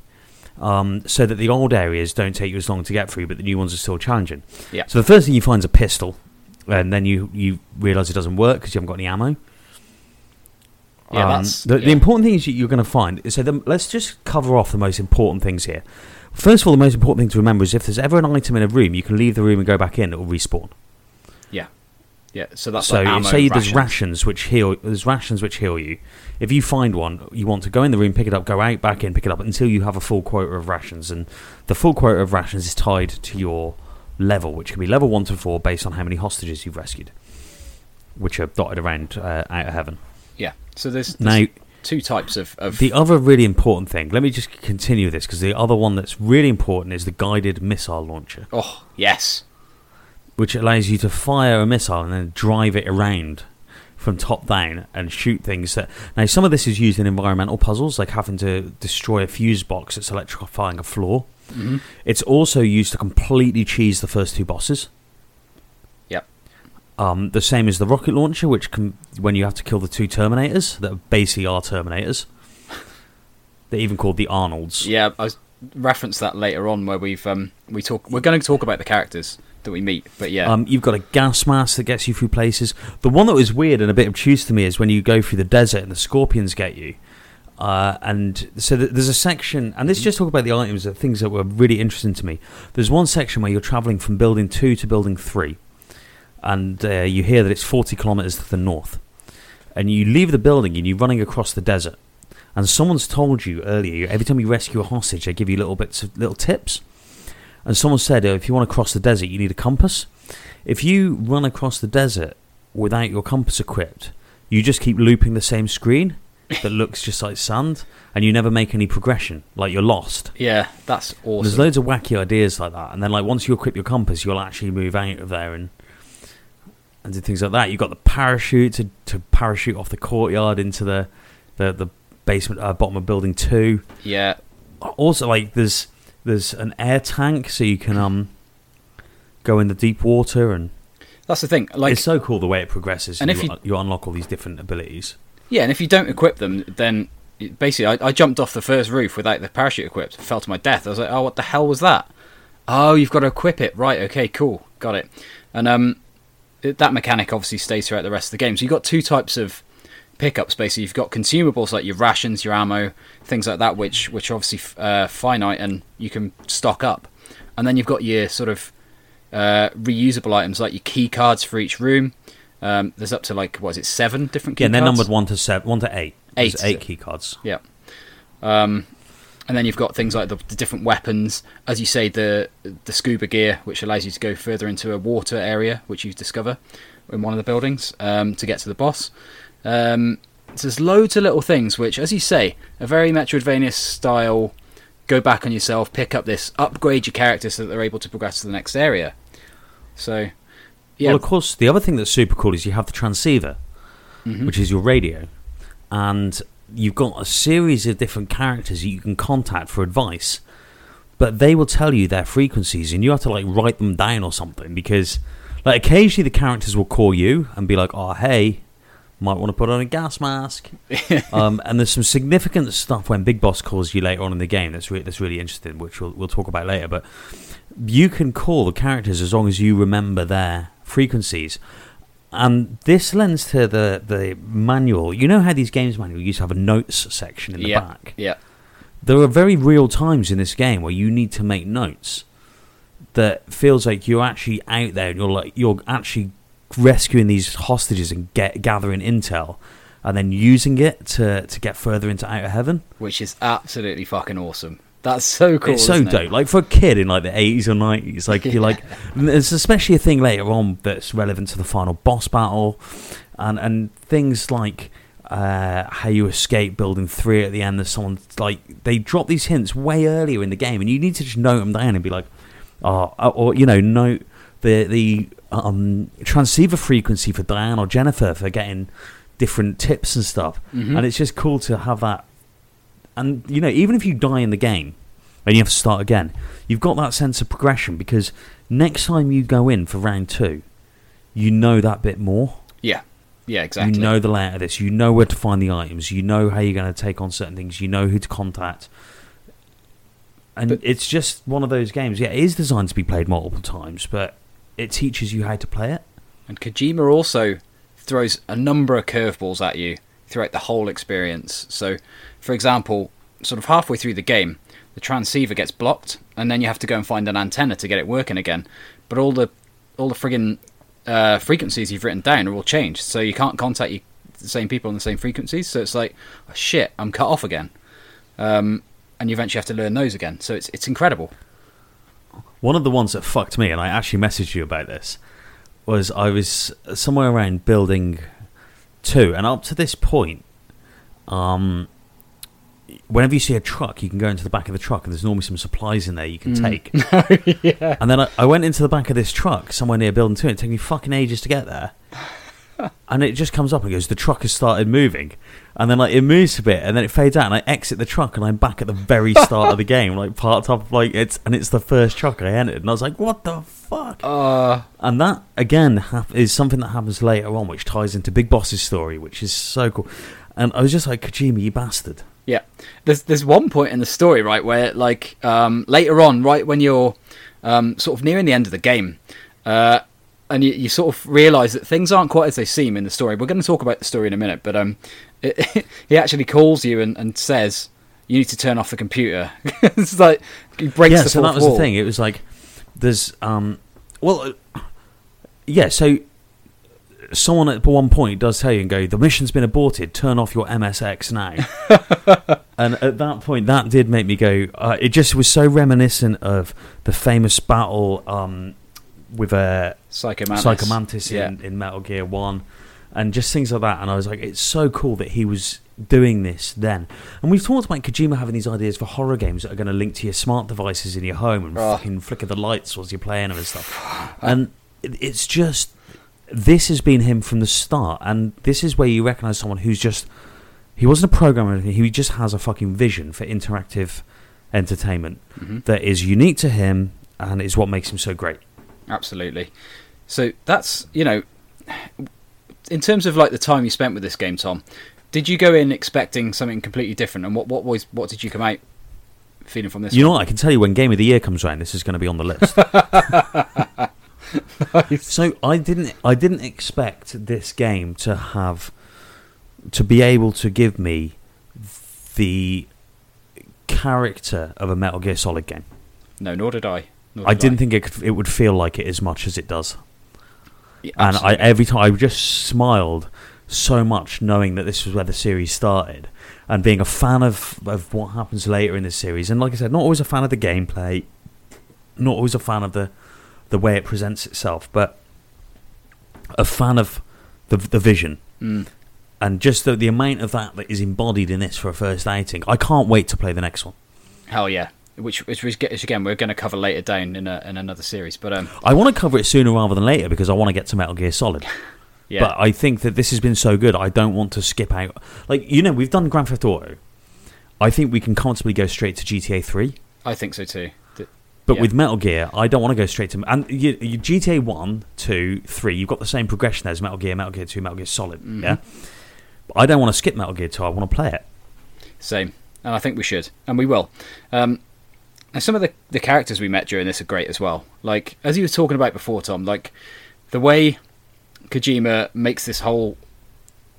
Um, so that the old areas don't take you as long to get through, but the new ones are still challenging. Yeah. So the first thing you find is a pistol, and then you you realise it doesn't work because you haven't got any ammo. Yeah, Um, that's- the, the important thing is you- you're going to find. So the, let's just cover off the most important things here. First of all, the most important thing to remember is if there's ever an item in a room, you can leave the room and go back in. It will respawn. Yeah, yeah. so that's so like say there's rations. rations which heal. There's rations which heal you. If you find one, you want to go in the room, pick it up, go out, back in, pick it up until you have a full quota of rations. And the full quota of rations is tied to your level, which can be level one to four based on how many hostages you've rescued, which are dotted around uh, Outer Heaven. Yeah, so there's, there's Now, two types of, of the other really important thing. Let me just continue this because the other one that's really important is the guided missile launcher, oh yes, which allows you to fire a missile and then drive it around from top down and shoot things that. Now, some of this is used in environmental puzzles, like having to destroy a fuse box that's electrifying a floor. Mhm. It's also used to completely cheese the first two bosses. Um, the same as the rocket launcher, which can when you have to kill the two Terminators that basically are Terminators. They're even called the Arnolds. Yeah, I was, reference that later on where we've um, we talk. We're going to talk about the characters that we meet, but yeah, Um, you've got a gas mask that gets you through places. The one that was weird and a bit obtuse to me is when you go through the desert and the scorpions get you. Uh, and so th- there's a section, and this just talk about the items, the things that were really interesting to me. There's one section where you're traveling from building two to building three, and uh, you hear that it's 40 kilometers to the north. And you leave the building and you're running across the desert. And someone's told you earlier, every time you rescue a hostage, they give you little bits of little tips. And someone said, uh, if you want to cross the desert, you need a compass. If you run across the desert without your compass equipped, you just keep looping the same screen that looks just like sand, and you never make any progression. Like you're lost. yeah, that's awesome. There's loads of wacky ideas like that, and then like once you equip your compass, you'll actually move out of there and and do things like that. You've got the parachute to, to parachute off the courtyard into the the, the basement uh, bottom of building two. yeah, Also, like there's there's an air tank, so you can um go in the deep water, and that's the thing. Like, it's so cool the way it progresses. And And if you, you- you unlock all these different abilities. yeah, and if you don't equip them, then basically, I, I jumped off the first roof without the parachute equipped, fell to my death. I was like, oh, what the hell was that? Oh, you've got to equip it, right? Okay, cool, got it. And um, it- that mechanic obviously stays throughout the rest of the game. So you've got two types of pickups. Basically, you've got consumables like your rations, your ammo, things like that, which which are obviously uh, finite and you can stock up. And then you've got your sort of uh, reusable items like your key cards for each room. Um, there's up to like what is it, seven different key Yeah, and they're cards? numbered one to seven, one to eight. Eight, eight key cards. Yeah. Um, and then you've got things like the, the different weapons, as you say, the the scuba gear, which allows you to go further into a water area, which you discover in one of the buildings um, to get to the boss. Um, so there's loads of little things, which, as you say, a very Metroidvania style. Go back on yourself, pick up this, upgrade your character so that they're able to progress to the next area. So, yeah, Well, of course, the other thing that's super cool is you have the transceiver, Mhm. which is your radio, and you've got a series of different characters that you can contact for advice, but they will tell you their frequencies, and you have to like write them down or something because, like, occasionally the characters will call you and be like, "Oh, hey." Might want to put on a gas mask, um, and there's some significant stuff when Big Boss calls you later on in the game. That's re- that's really interesting, which we'll we'll talk about later. But you can call the characters as long as you remember their frequencies. And this lends to the, the manual. You know how these games manual used to have a notes section in the yeah, back? yeah, There are very real times in this game where you need to make notes that feels like you're actually out there and you're like you're actually rescuing these hostages and get gathering intel and then using it to, to get further into outer heaven. which is absolutely fucking awesome. That's so cool. it's so isn't it? dope. Like for a kid in like the eighties or nineties, like you're like, there's especially a thing later on that's relevant to the final boss battle, and and things like uh, how you escape building three at the end. There's someone like they drop these hints way earlier in the game, and you need to just note them down and be like, oh, or you know, note the the um, transceiver frequency for Diane or Jennifer for getting different tips and stuff, Mhm. and it's just cool to have that and you know even if you die in the game and you have to start again you've got that sense of progression because next time you go in for round two you know that bit more. Yeah, yeah, exactly. you know the layout of this. You know where to find the items. You know how you're going to take on certain things. You know who to contact. And But- it's just one of those games. Yeah it is designed to be played multiple times but it teaches you how to play it. And Kojima also throws a number of curveballs at you throughout the whole experience. So, for example, sort of halfway through the game, the transceiver gets blocked, and then you have to go and find an antenna to get it working again. But all the all the friggin' uh, frequencies you've written down are all changed, so you can't contact you, the same people on the same frequencies. So it's like, oh, shit, I'm cut off again. Um, and you eventually have to learn those again. So it's it's incredible. One of the ones that fucked me, and I actually messaged you about this, was I was somewhere around building two, and up to this point, um, whenever you see a truck, you can go into the back of the truck, and there's normally some supplies in there you can take. And then I, I went into the back of this truck somewhere near building two, and it took me fucking ages to get there. and it just comes up and goes, "The truck has started moving," and then like it moves a bit, and then it fades out, and I exit the truck, and I'm back at the very start of the game, like parked up, like it's and it's the first truck I entered, and I was like, "What the fuck?" Uh, And that again hap- is something that happens later on, which ties into Big Boss's story, which is so cool. And I was just like, Kojima, you bastard. Yeah, there's there's one point in the story right where like um, later on, right when you're um, sort of nearing the end of the game, uh, and you, you sort of realise that things aren't quite as they seem in the story. We're going to talk about the story in a minute, but um, it, he actually calls you and, and says you need to turn off the computer. it's like he breaks yeah, the so that was wall. the thing. It was like there's um, well, uh, yeah. So someone at one point does tell you and go, the mission's been aborted. Turn off your MSX now. and at that point, that did make me go. Uh, it just was so reminiscent of the famous battle um, with a Psycho Mantis. Psychomantis Yeah. in, in Metal Gear One, and just things like that. And I was like, it's so cool that he was doing this then. And we've talked about Kojima having these ideas for horror games that are going to link to your smart devices in your home and Oh. fucking flicker the lights whilst you're playing them and stuff. And it's just this has been him from the start, and this is where you recognise someone who's just. He wasn't a programmer. He just has a fucking vision for interactive entertainment Mhm. that is unique to him and is what makes him so great. Absolutely. So that's you know, in terms of like the time you spent with this game, Tom, did you go in expecting something completely different, and what what was what did you come out feeling from this? You know what? I can tell you when Game of the Year comes around, this is going to be on the list. so I didn't, I didn't expect this game to have, to be able to give me the character of a Metal Gear Solid game. No, nor did I. Nor I did didn't think it, could, it would feel like it as much as it does. Yeah, and I every time I just smiled so much knowing that this was where the series started and being a fan of, of what happens later in the series and like I said not always a fan of the gameplay not always a fan of the the way it presents itself but a fan of the the vision Mm. and just the, the amount of that that is embodied in this for a first outing I can't wait to play the next one Hell yeah. Which, which, which again we're going to cover later down in a, in another series, but um, I want to cover it sooner rather than later because I want to get to Metal Gear Solid yeah, But I think that this has been so good, I don't want to skip out. Like, you know, we've done Grand Theft Auto. I think we can comfortably go straight to GTA 3. I think so too. But Yeah. with Metal Gear, I don't want to go straight to. And you, you, GTA 1, 2, 3, you've got the same progression as Metal Gear, Metal Gear 2, Metal Gear Solid. Mhm. Yeah? But I don't want to skip Metal Gear 2, I want to play it. Same, and I think we should, and we will. Um, and some of the the characters we met during this are great as well. Like as you were talking about before, Tom, like the way Kojima makes this whole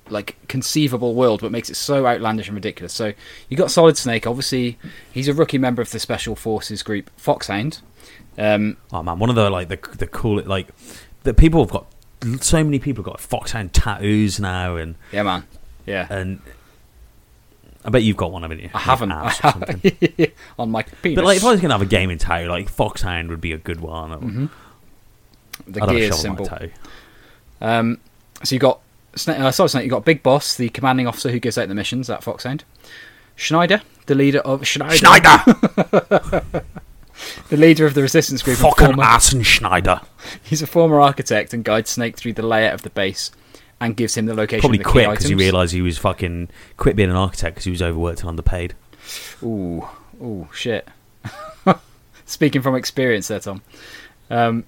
like conceivable world, but makes it so outlandish and ridiculous. So you got Solid Snake. Obviously, he's a rookie member of the Special Forces group Foxhound. Um, Oh man, one of the like the the cool like the people have got so many people have got foxhound tattoos now, and yeah, man. Yeah, and I bet you've got one, haven't you? I haven't. On my penis. But like, if I was gonna have a game in tattoo, like Foxhound would be a good one. Mhm. the I'd have a gears my symbol. Um, so you got Snake, uh, Solid Snake. You got Big Boss, the commanding officer who gives out the missions at Foxhound. Schneider, the leader of Schneider, Schneider, the leader of the resistance group. fucking former- ass and Schneider. he's a former architect and guides Snake through the layout of the base and gives him the location. Probably of the quit because he realised he was fucking quit being an architect because he was overworked and underpaid. Ooh, ooh, shit. Speaking from experience, there, Tom. Um,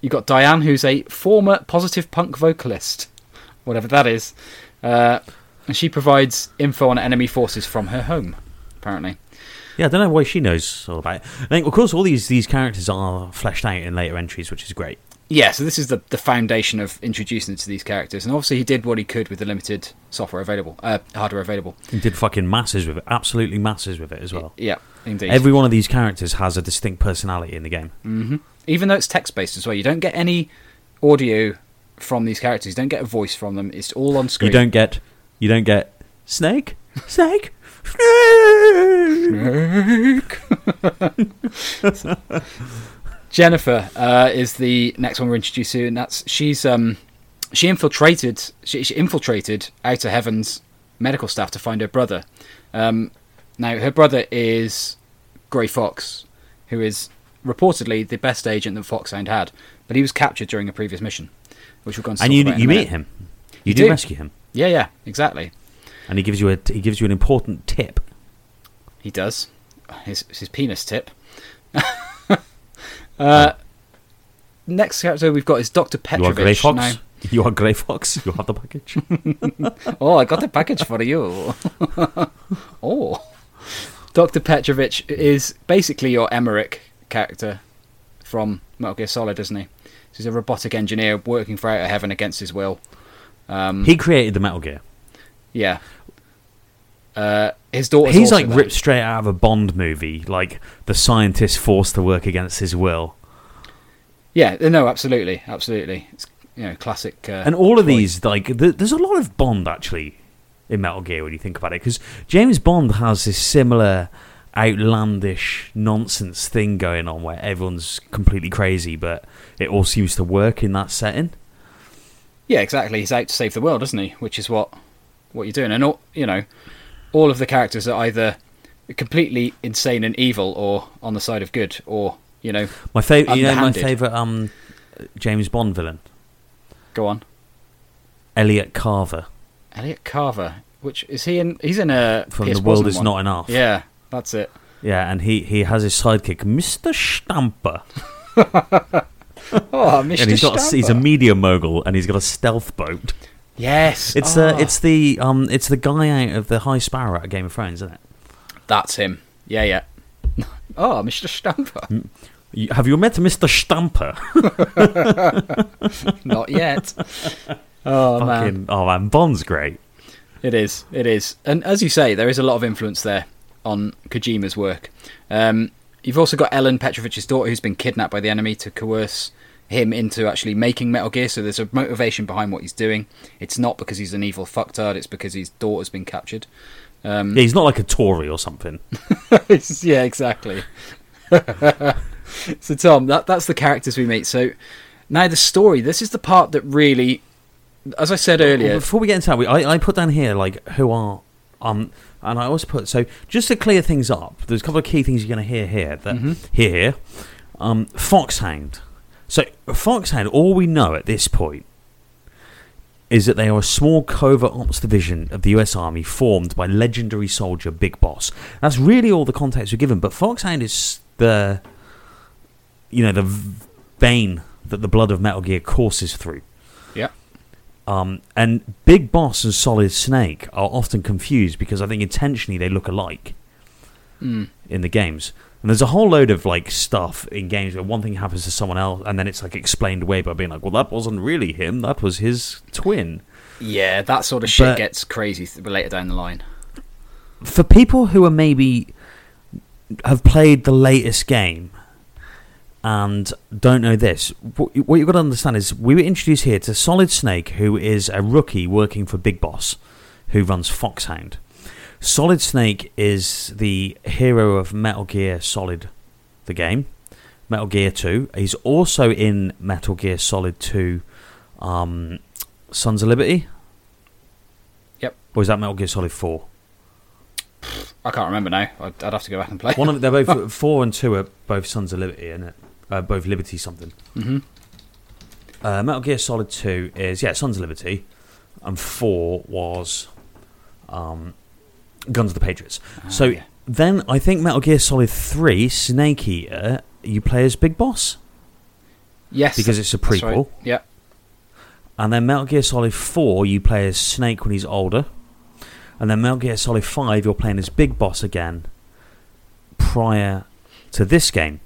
you got Diane, who's a former positive punk vocalist, whatever that is, uh, and she provides info on enemy forces from her home. Apparently, Yeah, I don't know why she knows all about it. I think, of course, all these these characters are fleshed out in later entries, which is great. Yeah. So this is the the foundation of introducing to these characters, and obviously he did what he could with the limited software available, uh, hardware available. He did fucking masses with it, absolutely masses with it as well. Yeah, indeed. Every one of these characters has a distinct personality in the game. hmm Even though it's text based as well, you don't get any audio from these characters. You don't get a voice from them. It's all on screen. You don't get, you don't get snake, snake, snake. Jennifer uh, is the next one we're introduced to, and that's she's um she infiltrated she, she infiltrated Outer Heaven's medical staff to find her brother. Um, now her brother is Grey Fox, who is reportedly the best agent that Foxhound had, but he was captured during a previous mission, which we'll go and and you you meet him. You, You do, do. rescue him, Yeah, yeah, exactly. and he gives you a he gives you an important tip. He does. His his penis tip. uh, next character we've got is Doctor You are Grey Petrovich. Fox. Now, You are Grey Fox. You have the package. oh, I got the package for you. oh, Doctor Petrovich is basically your Emmerich character from Metal Gear Solid, isn't he? He's a robotic engineer working for Outer Heaven against his will. Um, he created the Metal Gear. yeah. Uh, his daughter. He's like ripped straight out of a Bond movie, like the scientist forced to work against his will. Yeah, no, absolutely, absolutely. It's you know classic. Uh, And all of Troy. these, like, th- there's a lot of Bond actually in Metal Gear when you think about it, because James Bond has this similar outlandish nonsense thing going on where everyone's completely crazy, but it all seems to work in that setting. Yeah, exactly. He's out to save the world, isn't he? Which is what what you're doing, and all, you know, all of the characters are either completely insane and evil, or on the side of good, or you know, My favorite, you know, my favorite um, James Bond villain, go on. Elliot Carver Elliot Carver, which is he in? He's in a from Pierce The World Is one. Not Enough. Yeah, that's it. yeah, and he he has his sidekick, Mister Stamper. Oh, Mr. and he's got a, he's a media mogul and he's got a stealth boat. Yes. It's oh, the it's the um it's the guy out of the High Sparrow at Game of Thrones, isn't it? that's him. Yeah, yeah. oh, Mr. Stamper. Have you met Mr. Stamper? Not yet. Oh man. Oh man, Bond's great. It is. It is. And as you say, there is a lot of influence there on Kojima's work. Um, you've also got Ellen Petrovich's daughter, who's been kidnapped by the enemy to coerce him into actually making Metal Gear. So there's a motivation behind what he's doing. It's not because he's an evil fucktard. It's because his daughter's been captured. Um, Yeah, he's not like a Tory or something. yeah, exactly. so Tom, that that's the characters we meet. So now the story. This is the part that really, as I said earlier. Well, before we get into that, we, I, I put down here like who are um, and I also put so just to clear things up. There's a couple of key things you're going to hear here. That Mhm. hear here, um, Foxhound. So Foxhound, all we know at this point is that they are a small covert ops division of the U.S. Army formed by legendary soldier Big Boss. That's really all the context we're given. But Foxhound is the, you know, the vein that the blood of Metal Gear courses through. yeah. Um, and Big Boss and Solid Snake are often confused because I think intentionally they look alike Mm. in the games. And there's a whole load of like stuff in games where one thing happens to someone else, and then it's like explained away by being like, "Well, that wasn't really him; that was his twin." Yeah, that sort of shit But- gets crazy th- later down the line. For people who are maybe have played the latest game and don't know this, what, what you've got to understand is we were introduced here to Solid Snake, who is a rookie working for Big Boss, who runs Foxhound. Solid Snake is the hero of Metal Gear Solid, the game, Metal Gear 2. He's also in Metal Gear Solid 2, um, Sons of Liberty. Yep. Or is that Metal Gear Solid 4? I can't remember now. I'd, I'd have to go back and play. One of they're both four and two are both Sons of Liberty, isn't it? Uh, both Liberty something. hmm Uh, Metal Gear Solid Two is yeah Sons of Liberty, and four was um, Guns of the Patriots. so Ah, yeah. then I think Metal Gear Solid Three Snake Eater you play as Big Boss, yes, because it's a that's right. prequel. Yeah, and then Metal Gear Solid Four you play as Snake when he's older, and then Metal Gear Solid Five you're playing as Big Boss again. Prior to this game.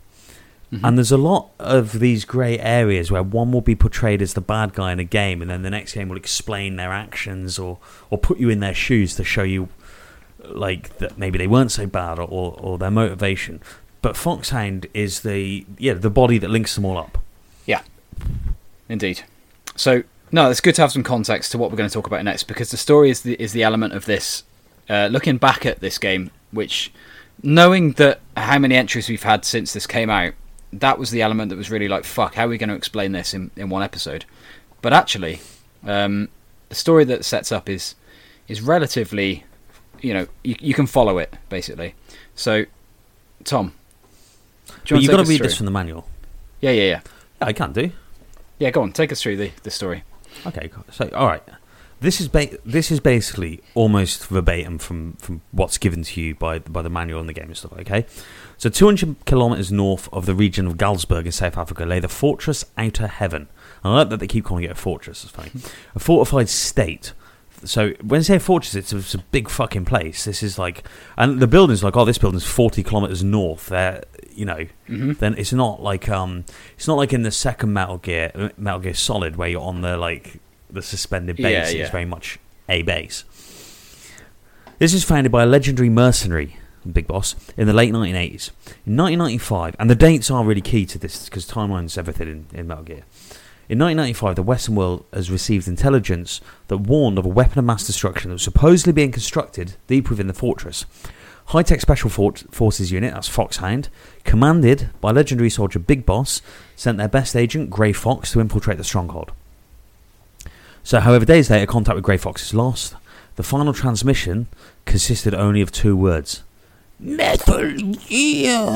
Mhm. And there's a lot of these grey areas where one will be portrayed as the bad guy in a game, and then the next game will explain their actions or, or put you in their shoes to show you, like that maybe they weren't so bad or, or, or their motivation. But Foxhound is the yeah the body that links them all up. Yeah, indeed. So no, it's good to have some context to what we're going to talk about next because the story is the is the element of this. Uh, looking back at this game, which knowing that how many entries we've had since this came out, that was the element that was really like fuck. How are we going to explain this in, in one episode? But actually, um, the story that sets up is is relatively, you know, you, you can follow it basically. So, Tom, you you've got to read through? this from the manual. Yeah, yeah, yeah. Yeah, I can't do. Yeah, go on. Take us through the, the story. Okay, so all right. This is ba- this is basically almost verbatim from, from what's given to you by by the manual and the game and stuff. Okay, so 200 kilometers north of the region of Galzburg in South Africa lay the fortress Outer Heaven. I like that they keep calling it a fortress. It's funny, hmm. a fortified state. So when they say fortress, it's a, it's a big fucking place. This is like, and the building's like, oh, this building's 40 kilometers north. There, you know, hmm then it's not like um, it's not like in the second Metal Gear, Metal Gear Solid, where you're on the like the suspended base. Yeah, yeah. It's very much a base. This is founded by a legendary mercenary, Big Boss, in the late 1980s. In 1995, and the dates are really key to this because timeline's everything in, in Metal Gear. In 1995, the Western world has received intelligence that warned of a weapon of mass destruction that was supposedly being constructed deep within the fortress. High Tech Special For- Forces Unit, that's Foxhound, commanded by legendary soldier Big Boss, sent their best agent, Grey Fox, to infiltrate the stronghold. So, however, days later, contact with Grey Fox is lost. The final transmission consisted only of two words Metal Gear!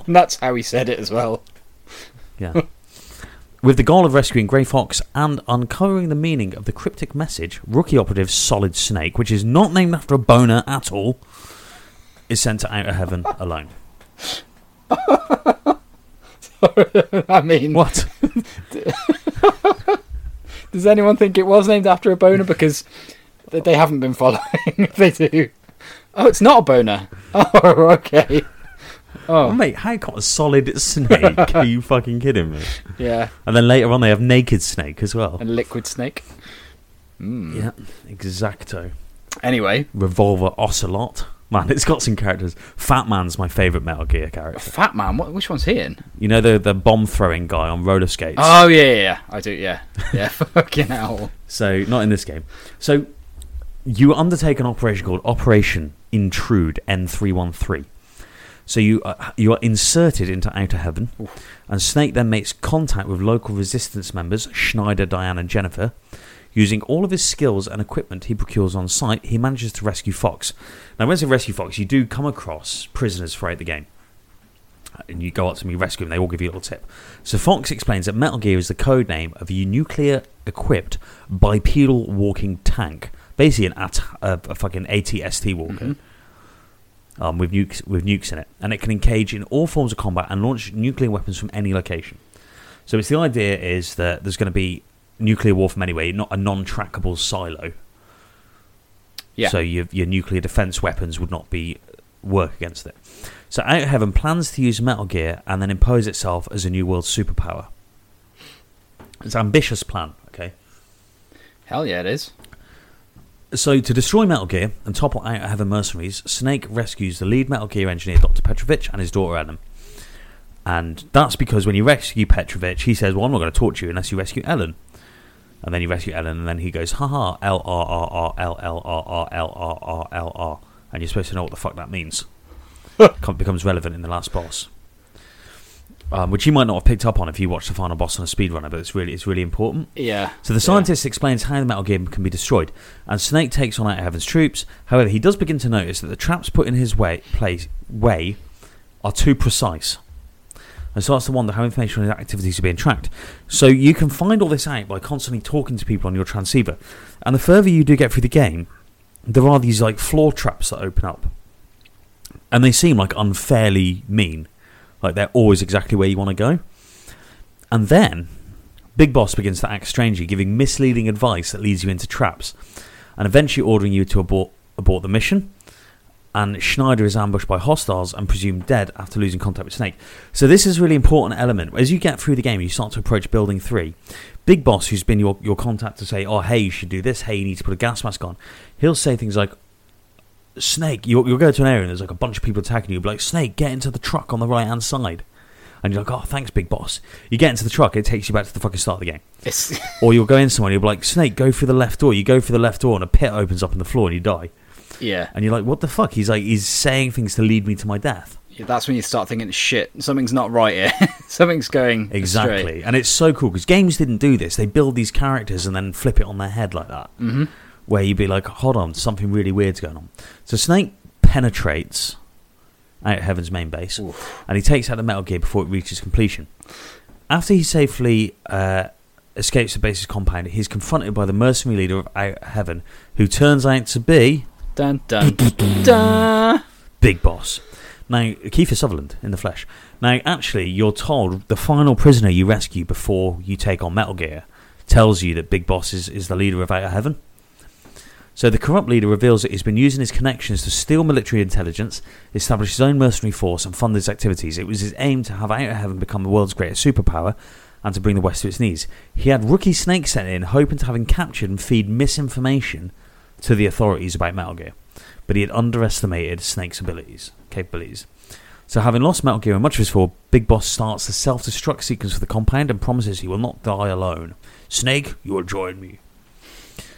That's how he said it as well. Yeah. With the goal of rescuing Grey Fox and uncovering the meaning of the cryptic message, rookie operative Solid Snake, which is not named after a boner at all, is sent to Outer Heaven alone. I mean, What? does anyone think it was named after a boner? Because they- they haven't been following. if they do. Oh, it's not a boner. Oh, okay. Oh, mate, how got a solid snake? Are you fucking kidding me? yeah. And then later on, they have Naked Snake as well. And liquid snake. Mm. Yeah, exacto. Anyway, Revolver Ocelot. Man, it's got some characters. Fat Man's my favourite Metal Gear character. Fat Man. What, which one's he in? You know the the bomb throwing guy on roller skates. Oh yeah, yeah, yeah. I do. Yeah, yeah. Fucking hell. So not in this game. So you undertake an operation called Operation Intrude N313. So you uh, you are inserted into Outer Heaven, and Snake then makes contact with local resistance members Schneider, Diane, and Jennifer. Using all of his skills and equipment he procures on site, he manages to rescue Fox. Now, when you rescue Fox, you do come across prisoners throughout the game. And you go up to them, you rescue them, they all give you a little tip. So Fox explains that Metal Gear is the code name of a nuclear equipped bipedal walking tank. Basically, an at, uh, a fucking ATST walker. Um, with nukes with nukes in it, and it can engage in all forms of combat and launch nuclear weapons from any location. So it's the idea is that there's going to be nuclear war from anywhere, not a non-trackable silo. Yeah. So your your nuclear defense weapons would not be work against it. So Outer Heaven plans to use Metal Gear and then impose itself as a new world superpower. It's an ambitious plan. Okay. Hell yeah, it is. So, to destroy Metal Gear and topple Outer Heaven mercenaries, Snake rescues the lead Metal Gear engineer, Dr. Petrovich, and his daughter Ellen. And that's because when you rescue Petrovich, he says, Well, I'm not going to torture you unless you rescue Ellen. And then you rescue Ellen, and then he goes, Ha Haha, L R R R L L R R L R R L R. And you're supposed to know what the fuck that means. Becomes relevant in the last boss. Um, which you might not have picked up on if you watched the final boss on a speedrunner, but it's really it's really important. Yeah. So the scientist explains how the Metal Gear can be destroyed, and Snake takes on Outer Heaven's troops. However, he does begin to notice that the traps put in his way, place, way are too precise, and starts to wonder how information on his activities are being tracked. So you can find all this out by constantly talking to people on your transceiver, and the further you do get through the game, there are these like floor traps that open up, and they seem like unfairly mean, like they're always exactly where you want to go, and then Big Boss begins to act strangely, giving misleading advice that leads you into traps, and eventually ordering you to abort, abort the mission. And Schneider is ambushed by hostiles and presumed dead after losing contact with Snake. So this is a really important element. As you get through the game, you start to approach Building 3. Big Boss, who's been your, your contact to say, oh, hey, you should do this, hey, you need to put a gas mask on, he'll say things like, Snake, you'll, you'll go to an area and there's like a bunch of people attacking you. You'll be like, Snake, get into the truck on the right hand side. And you're like, oh, thanks, Big Boss. You get into the truck, it takes you back to the fucking start of the game. It's Or you'll go in somewhere and you'll be like, Snake, go through the left door. You go through the left door and a pit opens up in the floor and you die. yeah. And you're like, what the fuck? He's like, he's saying things to lead me to my death. Yeah, That's when you start thinking, shit, something's not right here. something's going astray. Exactly. And it's so cool because games didn't do this. They build these characters and then flip it on their head like that. Mm-hmm. Where you'd be like, hold on, something really weird's going on. So Snake penetrates Outer Heaven's main base and he takes out the Metal Gear before it reaches completion. After he safely uh, escapes the base's compound, he's confronted by the mercenary leader of Outer Heaven, who turns out to be Dun dun dun. Big Boss. Now, Kiefer Sutherland in the flesh. Now, actually, you're told the final prisoner you rescue before you take on Metal Gear tells you that Big Boss is, is the leader of Outer Heaven. So the corrupt leader reveals that he's been using his connections to steal military intelligence, establish his own mercenary force, and fund his activities. It was his aim to have Outer Heaven become the world's greatest superpower and to bring the West to its knees. He had Rookie Snake sent in, hoping to have him captured and feed misinformation to the authorities about Metal Gear. But he had underestimated Snake's abilities, capabilities. So, having lost Metal Gear and much of his force, Big Boss starts the self destruct sequence for the compound and promises he will not die alone. Snake, you will join me.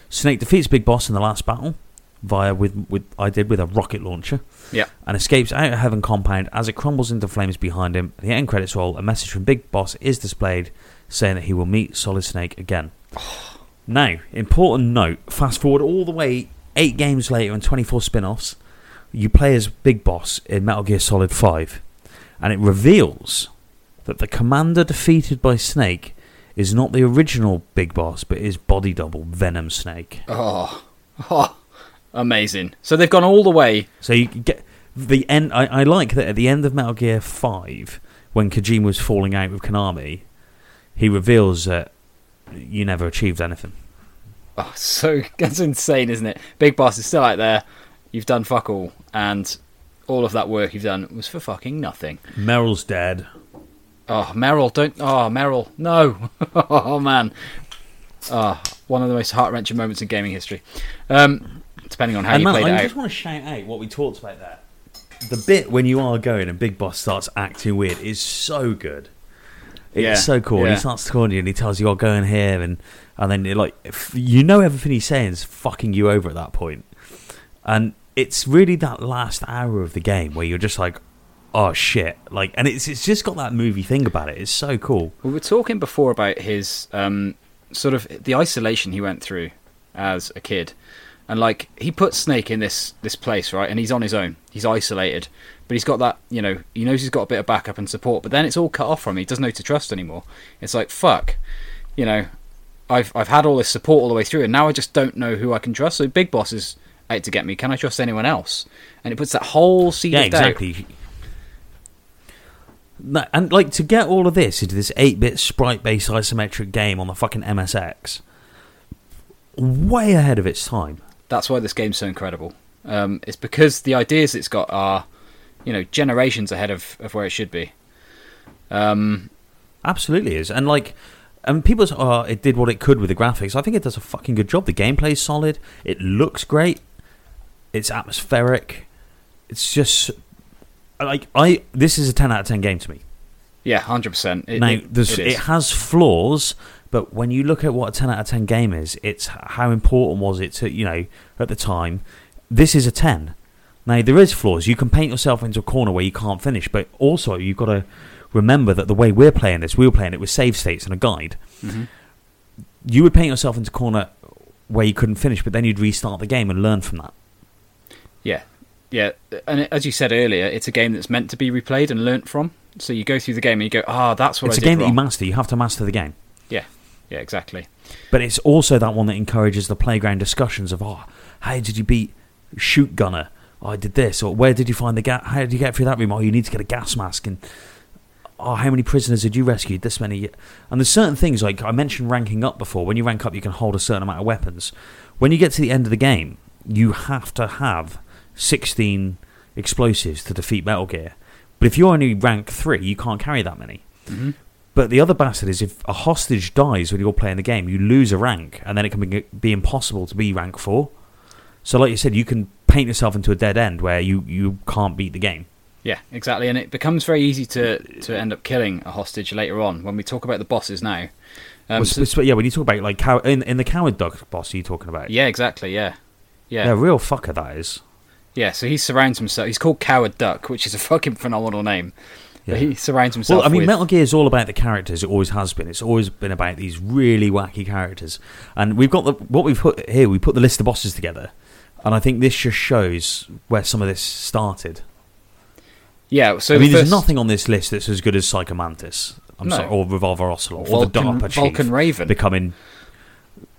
Snake defeats Big Boss in the last battle via with with I did with a rocket launcher Yeah. and escapes Outer Heaven compound as it crumbles into flames behind him. The end credits roll. A message from Big Boss is displayed saying that he will meet Solid Snake again. now, important note: fast forward all the way eight games later and 24 spin-offs. You play as Big Boss in Metal Gear Solid 5, and it reveals that the commander defeated by Snake is not the original Big Boss, but his body double, Venom Snake. Oh. oh. Amazing. So they've gone all the way. So you get the end. I, I like that at the end of Metal Gear Five, when Kojima was falling out with Konami, he reveals that you never achieved anything. Oh, so that's insane, isn't it? Big Boss is still out there. You've done fuck all, and all of that work you've done was for fucking nothing. Meryl's dead. Oh, Meryl, don't. Oh, Meryl, no. oh man. Oh, one of the most heart wrenching moments in gaming history. Um, depending on how and you man, played I it out. just want to shout out what we talked about there. The bit when you are going and Big Boss starts acting weird is so good. It's Yeah, so cool. And yeah. he starts talking to you and he tells you, "I'll go in here," and and then you're like, you know everything he's saying is fucking you over at that point. And it's really that last hour of the game where you're just like, "Oh shit!" Like, and it's it's just got that movie thing about it. It's so cool. We were talking before about his um, sort of the isolation he went through as a kid, and like he put Snake in this this place, right? And he's on his own. He's isolated, but he's got that you know he knows he's got a bit of backup and support. But then it's all cut off from him. He doesn't know who to trust anymore. It's like fuck, you know. I've I've had all this support all the way through, and now I just don't know who I can trust. So Big Boss is out to get me. Can I trust anyone else? And it puts that whole seed Yeah, of doubt. And like to get all of this into this 8-bit sprite-based isometric game on the fucking MSX, way ahead of its time. that's why this game's so incredible. Um, it's because the ideas it's got are, you know, generations ahead of, of where it should be. Um, Absolutely is, and like, and people say, "Oh, it did what it could with the graphics." I think it does a fucking good job. The gameplay's solid. It looks great. It's atmospheric. It's just like I. This is a ten out of ten game to me. yeah, hundred percent. now, there's, it, has flaws, but when you look at what a 10 out of 10 game is, it's how important was it to, you know, at the time. This is a 10. Now, there is flaws. You can paint yourself into a corner where you can't finish, but also you've got to remember that the way we're playing this, we were playing it with save states and a guide. Mhm. You would paint yourself into a corner where you couldn't finish, but then you'd restart the game and learn from that. Yeah, yeah, and as you said earlier, it's a game that's meant to be replayed and learnt from. So you go through the game and you go, ah, that's what it's I a game that you master. You have to master the game. yeah, yeah, exactly. But it's also that one that encourages the playground discussions of, oh, how did you beat Shoot Gunner? Oh, I did this. Or where did you find the gas? How did you get through that room? Oh, you need to get a gas mask. And oh, how many prisoners did you rescue? This many. And there's certain things, like I mentioned ranking up before. When you rank up, you can hold a certain amount of weapons. When you get to the end of the game, you have to have 16 explosives to defeat Metal Gear. But if you're only rank 3, you can't carry that many. hmm But the other bastard is if a hostage dies when you're playing the game, you lose a rank, and then it can be, be impossible to be rank four. So, like you said, you can paint yourself into a dead end where you, you can't beat the game. Yeah, exactly. And it becomes very easy to to end up killing a hostage later on when we talk about the bosses now. Um, Well, so- yeah, when you talk about like cow- in, in the coward dog boss, are you talking about? yeah, exactly. Yeah, yeah, yeah, real fucker that is. Yeah. So he surrounds himself. He's called Coward Duck, which is a fucking phenomenal name. Yeah. But he surrounds himself. Well, I mean, with, Metal Gear is all about the characters. It always has been. It's always been about these really wacky characters. And we've got the what we've put here. We put the list of bosses together, and I think this just shows where some of this started. yeah. So I mean, there's nothing on this list that's as good as Psycho Mantis. I'm No. sorry, or Revolver Ocelot, or the Vulcan, DARPA chief Vulcan Raven. becoming.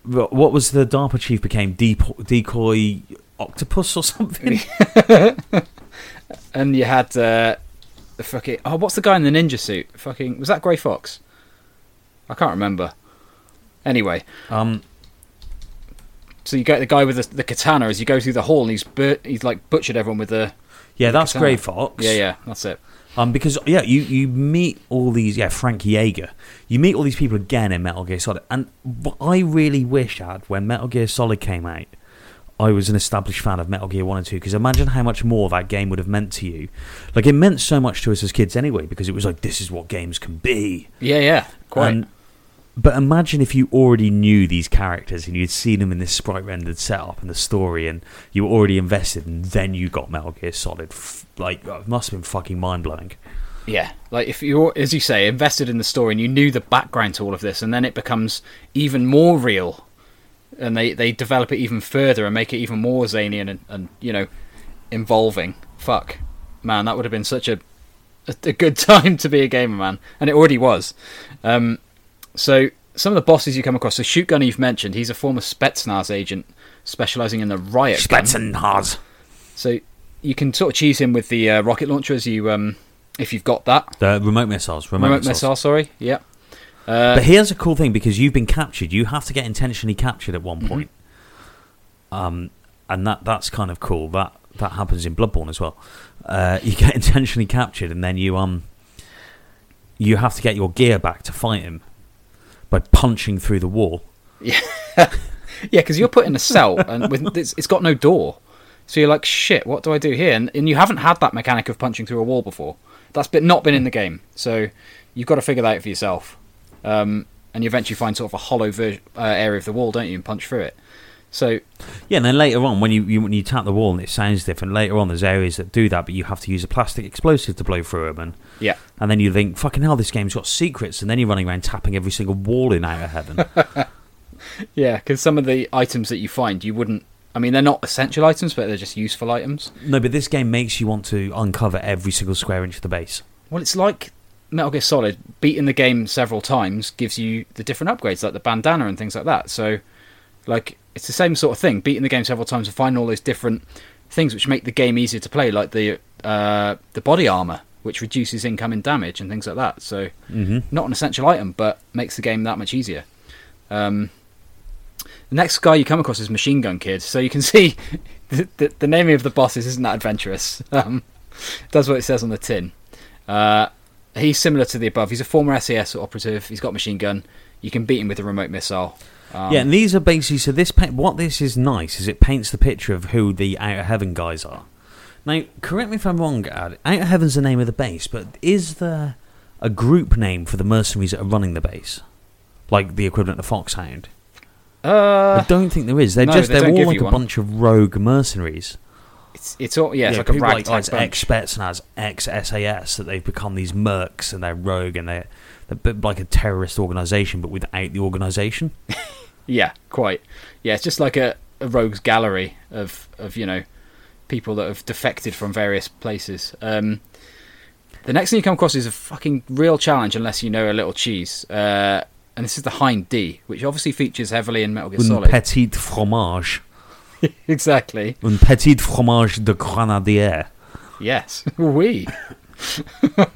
What was the DARPA chief became decoy octopus or something? and you had uh, the fucking oh, what's the guy in the ninja suit? Fucking was that Grey Fox? I can't remember. Anyway, um, so you get the guy with the, the katana as you go through the hall, and he's bur- he's like butchered everyone with the yeah, that's. Grey Fox. yeah yeah that's it. Um, because yeah, you, you meet all these yeah Frank Jaeger, you meet all these people again in Metal Gear Solid, and what I really wish had when Metal Gear Solid came out, I was an established fan of Metal Gear One and Two. Because imagine how much more that game would have meant to you. Like it meant so much to us as kids anyway, because it was like this is what games can be. Yeah yeah quite. But imagine if you already knew these characters and you'd seen them in this sprite rendered setup and the story, and you were already invested, and then you got Metal Gear Solid. Like it must have been fucking mind blowing. Yeah, like if you're, as you say, invested in the story and you knew the background to all of this, and then it becomes even more real, and they they develop it even further and make it even more zany and and you know involving. Fuck, man, that would have been such a a, a good time to be a gamer, man, and it already was. Um, so some of the bosses you come across, so Shoot Gunner you've mentioned, he's a former Spetsnaz agent specializing in the riot gun. So you can sort of cheese him with the uh, rocket launcher as you um, if you've got that. The remote missiles. Remote, Remote missiles. missile, sorry. Yeah. Uh, But here's a cool thing because you've been captured. You have to get intentionally captured at one point. Um, and that that's kind of cool. That that happens in Bloodborne as well. Uh, you get intentionally captured, and then you um you have to get your gear back to fight him by punching through the wall. yeah, because you're put in a cell and with it's, it's got no door, so you're like, shit, what do I do here? And, and you haven't had that mechanic of punching through a wall before. That's been, not been in the game, so you've got to figure that out for yourself. Um, and you eventually find sort of a hollow ver- uh, area of the wall, don't you, and punch through it. So Yeah, and then later on, when you, you when you tap the wall and it sounds different, later on there's areas that do that, but you have to use a plastic explosive to blow through them, and yeah, and then you think, fucking hell, this game's got secrets, and then you're running around tapping every single wall in Outer Heaven. yeah, because some of the items that you find, you wouldn't. I mean, they're not essential items, but they're just useful items. no, but this game makes you want to uncover every single square inch of the base. Well, it's like Metal Gear Solid. Beating the game several times gives you the different upgrades, like the bandana and things like that. So, like, it's the same sort of thing. Beating the game several times and finding all those different things which make the game easier to play, like the uh, the body armor, which reduces incoming damage and things like that. So, Mm-hmm. not an essential item, but makes the game that much easier. Um, the next guy you come across is Machine Gun Kid. So you can see the, the, the naming of the bosses isn't that adventurous. Um, does what it says on the tin. Uh, he's similar to the above. He's a former SAS operative. He's got machine gun. You can beat him with a remote missile. Um, yeah, and these are basically so. This what this is nice is it paints the picture of who the Outer Heaven guys are. Now, correct me if I'm wrong. Outer Heaven's the name of the base, but is there a group name for the mercenaries that are running the base, like the equivalent of Foxhound? uh, I don't think there is. They're no, just they they're all like a one. bunch of rogue mercenaries. It's it's all yeah, it's like a people ragtag oh, it's bunch. ex Spetsnaz, ex SAS that they've become these mercs and they're rogue and they're, they're a bit like a terrorist organization, but without the organization. Yeah, quite. Yeah, it's just like a, a rogues gallery of of you know people that have defected from various places. Um, the next thing you come across is a fucking real challenge, unless you know a little cheese. Uh, and this is the Hind D, which obviously features heavily in Metal Gear Solid. Un petit fromage. exactly. Un petit fromage de grenadier. Yes. Oui.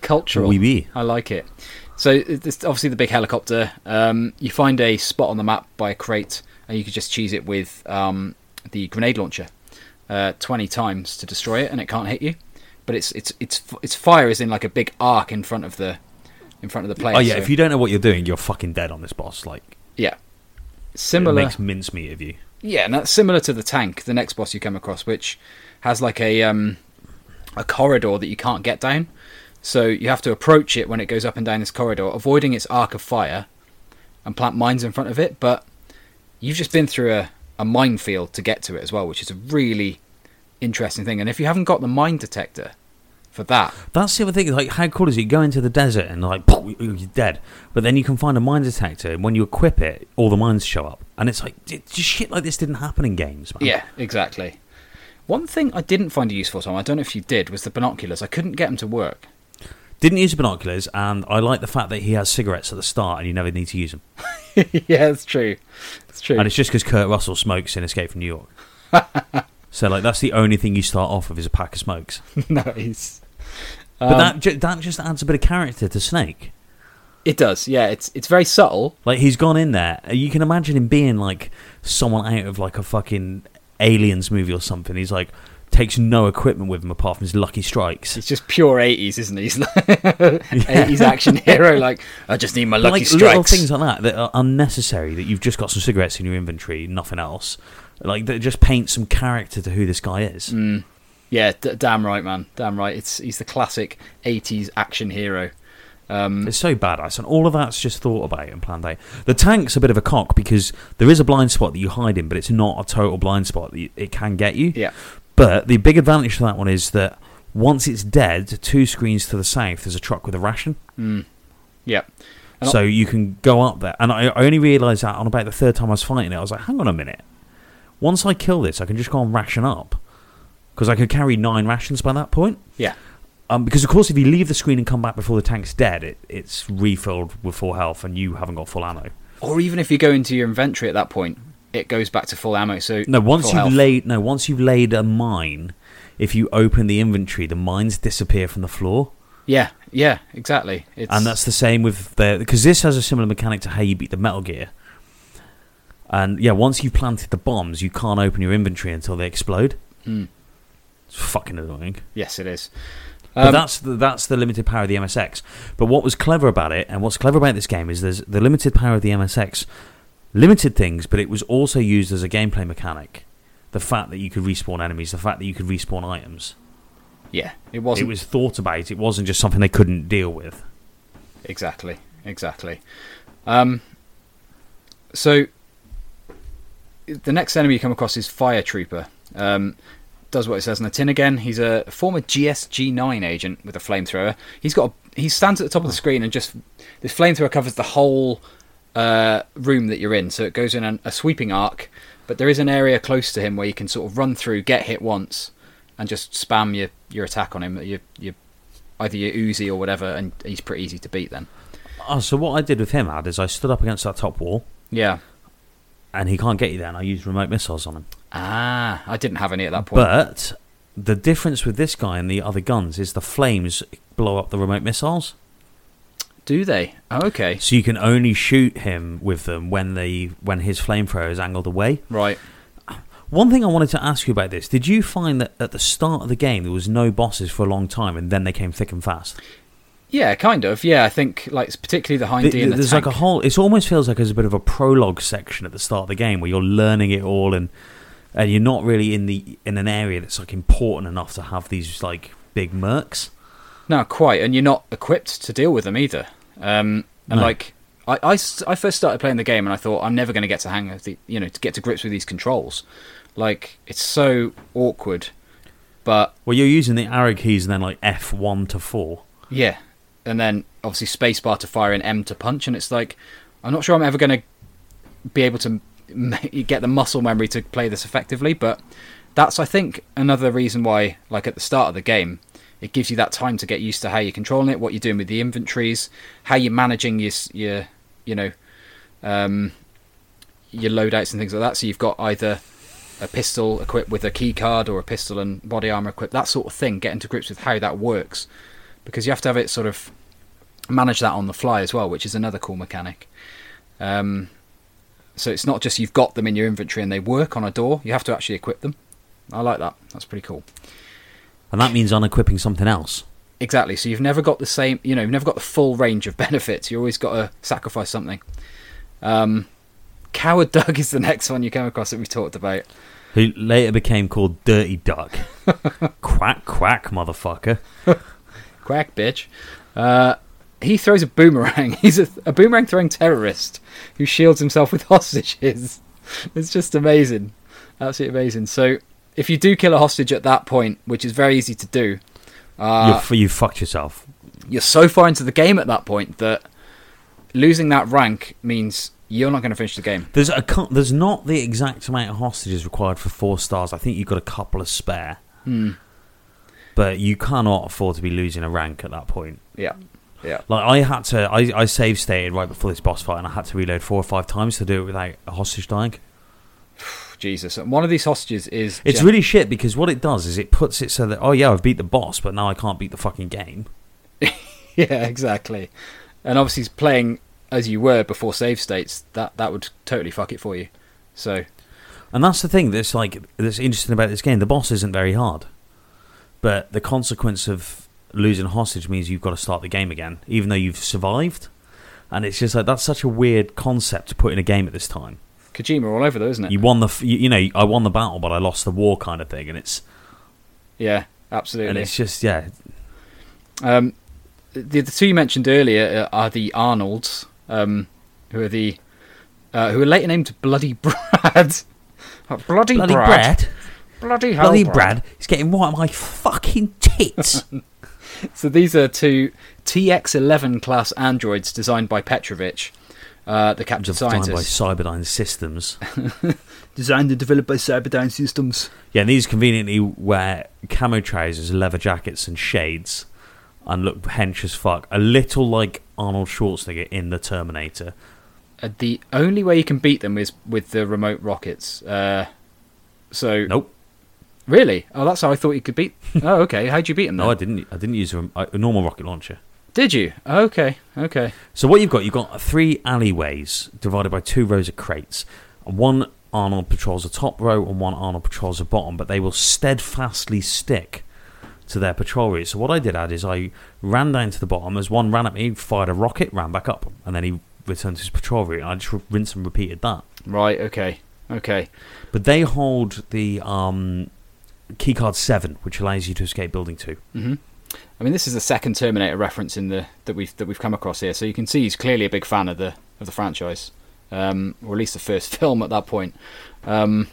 Cultural. Oui, oui. I like it. So it's obviously the big helicopter. Um, you find a spot on the map by a crate, and you can just cheese it with um, the grenade launcher uh, twenty times to destroy it, and it can't hit you. But its its its its fire is in like a big arc in front of the in front of the player. Oh yeah, so- if you don't know what you're doing, you're fucking dead on this boss. Like yeah, it similar. makes mincemeat of you. Yeah, and that's similar to the tank, the next boss you come across, which has like a um, a corridor that you can't get down. So you have to approach it when it goes up and down this corridor, avoiding its arc of fire, and plant mines in front of it. But you've just been through a, a minefield to get to it as well, which is a really interesting thing. And if you haven't got the mine detector for that, That's the other thing. Like, how cool is it? You go into the desert and like, poof, you're dead. But then you can find a mine detector, and when you equip it, all the mines show up. And it's like, just shit like this didn't happen in games, man. yeah, exactly. One thing I didn't find a useful, Tom, I don't know if you did, was the binoculars. I couldn't get them to work. Didn't use the binoculars, and I like the fact that he has cigarettes at the start, and you never need to use them. yeah, it's true. It's true. And it's just because Kurt Russell smokes in Escape from New York. so like that's the only thing you start off with is a pack of smokes. nice. But Um, that ju- that just adds a bit of character to Snake. it does. Yeah, it's it's very subtle. Like he's gone in there. You can imagine him being like someone out of like a fucking aliens movie or something. He's like takes no equipment with him apart from his lucky strikes. It's just pure eighties, isn't he? He's like eighties action hero. Like I just need my But, lucky like little strikes. things like that that are unnecessary. That you've just got some cigarettes in your inventory, nothing else. Like that just paint some character to who this guy is. Mm. Yeah, d- damn right, man. Damn right. It's he's the classic '80s action hero. Um, It's so badass, and all of that's just thought about and planned out. The tank's a bit of a cock because there is a blind spot that you hide in, but it's not a total blind spot. It can get you. yeah, But the big advantage to that one is that once it's dead, two screens to the south, there's a truck with a ration. mm. yeah. And So you can go up there. And I, I only realised that on about the third time I was fighting it. I was like, hang on a minute. Once I kill this, I can just go and ration up. Because I could carry nine rations by that point. Yeah. Um, because, of course, if you leave the screen and come back before the tank's dead, it, it's refilled with full health and you haven't got full ammo. Or even if you go into your inventory at that point, it goes back to full ammo. So No, once you've health. laid no, once you've laid a mine, if you open the inventory, the mines disappear from the floor. Yeah, yeah, exactly. It's, and that's the same with the because this has a similar mechanic to how you beat the Metal Gear. And yeah, once you've planted the bombs, you can't open your inventory until they explode. Mm. It's fucking annoying. yes, it is. But Um, that's the, that's the limited power of the MSX. But what was clever about it, and what's clever about this game, is there's the limited power of the MSX limited things, but it was also used as a gameplay mechanic. The fact that you could respawn enemies, the fact that you could respawn items. yeah, it wasn't It was thought about. It wasn't just something they couldn't deal with. Exactly, exactly. Um, so the next enemy you come across is Fire Trooper. Um, does what it says on the tin again. He's a former GSG9 agent with a flamethrower. He's got a, he stands at the top of the screen and just this flamethrower covers the whole uh, room that you're in. So it goes in an, a sweeping arc, but there is an area close to him where you can sort of run through, get hit once, and just spam your your attack on him. Your your either your Uzi or whatever, and he's pretty easy to beat then. Oh, so what I did with him, Ad, is I stood up against that top wall, Yeah. And he can't get you there, and I used remote missiles on him. Ah, I didn't have any at that point. But the difference with this guy and the other guns is the flames blow up the remote missiles. Do they? Oh, okay. So you can only shoot him with them when the when his flamethrower is angled away. Right. One thing I wanted to ask you about this: Did you find that at the start of the game there was no bosses for a long time, and then they came thick and fast? Yeah, kind of. Yeah, I think like particularly the Hind Th- and the there's tank. like a whole. It almost feels like there's a bit of a prologue section at the start of the game where you're learning it all, and and you're not really in the in an area that's like important enough to have these like big mercs. No, quite. And you're not equipped to deal with them either. Um, and No. like, I, I, I first started playing the game and I thought, I'm never going to get to hang the, you know, to get to grips with these controls. Like, it's so awkward. But, Well, you're using the arrow keys and then like F one to four. yeah. And then, obviously, spacebar to fire and M to punch. And it's like, I'm not sure I'm ever going to be able to get the muscle memory to play this effectively. But that's, I think, another reason why, like, at the start of the game, it gives you that time to get used to how you're controlling it, what you're doing with the inventories, how you're managing your, your you know, um, your loadouts and things like that. So you've got either a pistol equipped with a key card or a pistol and body armor equipped, that sort of thing. Getting to grips with how that works, because you have to have it sort of manage that on the fly as well, which is another cool mechanic. Um, so it's not just you've got them in your inventory and they work on a door. You have to actually equip them. I like that. That's pretty cool. And that means unequipping something else. Exactly. So you've never got the same, you know, you've never got the full range of benefits. You always got to sacrifice something. Um, Coward Duck is the next one you came across that we talked about. Who later became called Dirty Duck. quack, quack, motherfucker. Quack, bitch. Uh, he throws a boomerang. He's a, a boomerang throwing terrorist who shields himself with hostages. It's just amazing. Absolutely amazing. So if you do kill a hostage at that point, which is very easy to do, uh, You're f- you fucked yourself. you're so far into the game at that point that losing that rank means you're not going to finish the game. There's a there's not the exact amount of hostages required for four stars. I think you've got a couple of spare. Hmm. but you cannot afford to be losing a rank at that point. Yeah, yeah. Like I had to, I, I save stated right before this boss fight, and I had to reload four or five times to do it without a hostage dying. Jesus. And one of these hostages is. It's Jen- really shit because what it does is it puts it so that oh yeah I've beat the boss, but now I can't beat the fucking game. Yeah, exactly. And obviously, playing as you were before save states, that that would totally fuck it for you. So And that's the thing that's like that's interesting about this game. The boss isn't very hard, but the consequence of losing hostage means you've got to start the game again, even though you've survived. And it's just like that's such a weird concept to put in a game at this time. Kojima all over though, isn't it? You won the, you, you know, I won the battle, but I lost the war, kind of thing. And it's yeah, absolutely. and it's just yeah, Um, the, the two you mentioned earlier uh, are the Arnolds, um, who are the uh, who are later named Bloody Brad. Bloody, bloody Brad. Brad, Bloody hell, bloody Brad, he's getting right on my fucking tits. So these are two TX11 class androids designed by Petrovich, uh, the captured Designed by. Cyberdyne Systems. Designed and developed by Cyberdyne Systems. Yeah, and these conveniently wear camo trousers, leather jackets, and shades, and look hench as fuck. A little like Arnold Schwarzenegger in The Terminator. Uh, the only way you can beat them is with the remote rockets. Uh, so Nope. Really, oh, that's how I thought you could beat. Oh, okay. How'd you beat them? No, I didn't. I didn't use a, a normal rocket launcher. Did you? Okay, okay. So what you've got, you've got three alleyways divided by two rows of crates. One Arnold patrols the top row, and one Arnold patrols the bottom. But they will steadfastly stick to their patrol route. So what I did add is I ran down to the bottom. As one ran at me, fired a rocket, ran back up, and then he returned to his patrol route. And I just rinsed and repeated that. Right. Okay. Okay. But they hold the um, keycard seven, which allows you to escape building two. hmm I mean, this is the second Terminator reference in the that we've that we've come across here, so you can see he's clearly a big fan of the of the franchise, um, or at least the first film at that point. Um,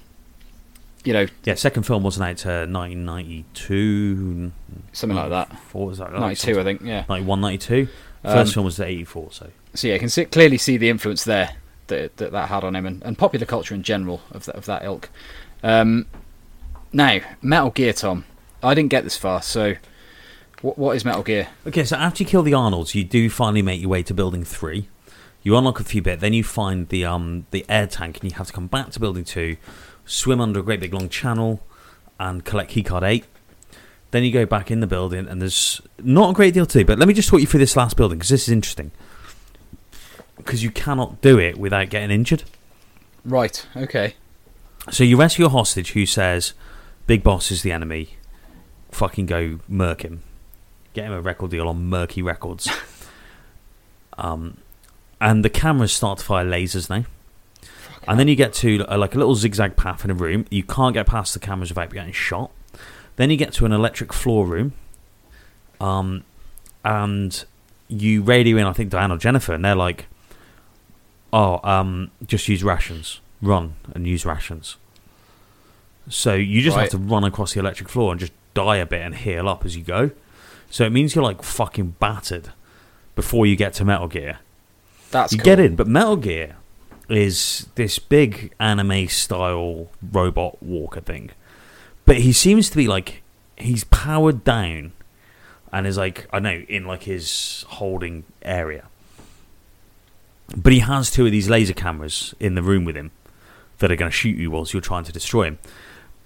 you know, Yeah, second film wasn't out to 1992. something like that. Four was that? Ninety two, I think. Yeah. 91, 92. Um, First film was 84, so. So yeah, you can see, clearly see the influence there that that, that had on him, and, and popular culture in general of that, of that ilk. Um, now, Metal Gear, Tom. I didn't get this far, so what what is Metal Gear? Okay, so after you kill the Arnolds, you do finally make your way to building three. You unlock a few bit, then you find the um the air tank, and you have to come back to building two, swim under a great big long channel, and collect keycard eight. Then you go back in the building, and there's not a great deal to do. But let me just talk you through this last building because this is interesting. Because you cannot do it without getting injured. Right. Okay. So you rescue a hostage who says, "Big Boss is the enemy. Fucking go murk him. Get him a record deal on Murky Records." um, and the cameras start to fire lasers now. And then you get to uh, like a little zigzag path in a room. You can't get past the cameras without getting shot. Then you get to an electric floor room. Um, and you radio in, I think, Diane or Jennifer, and they're like, "Oh, um, just use rations. Run and use rations." So you just Right. have to run across the electric floor and just die a bit and heal up as you go. So it means you're like fucking battered before you get to Metal Gear. That's you cool. get in, but Metal Gear is this big anime style robot walker thing. But he seems to be like he's powered down and is like I know in like his holding area. But he has two of these laser cameras in the room with him that are going to shoot you whilst you're trying to destroy him.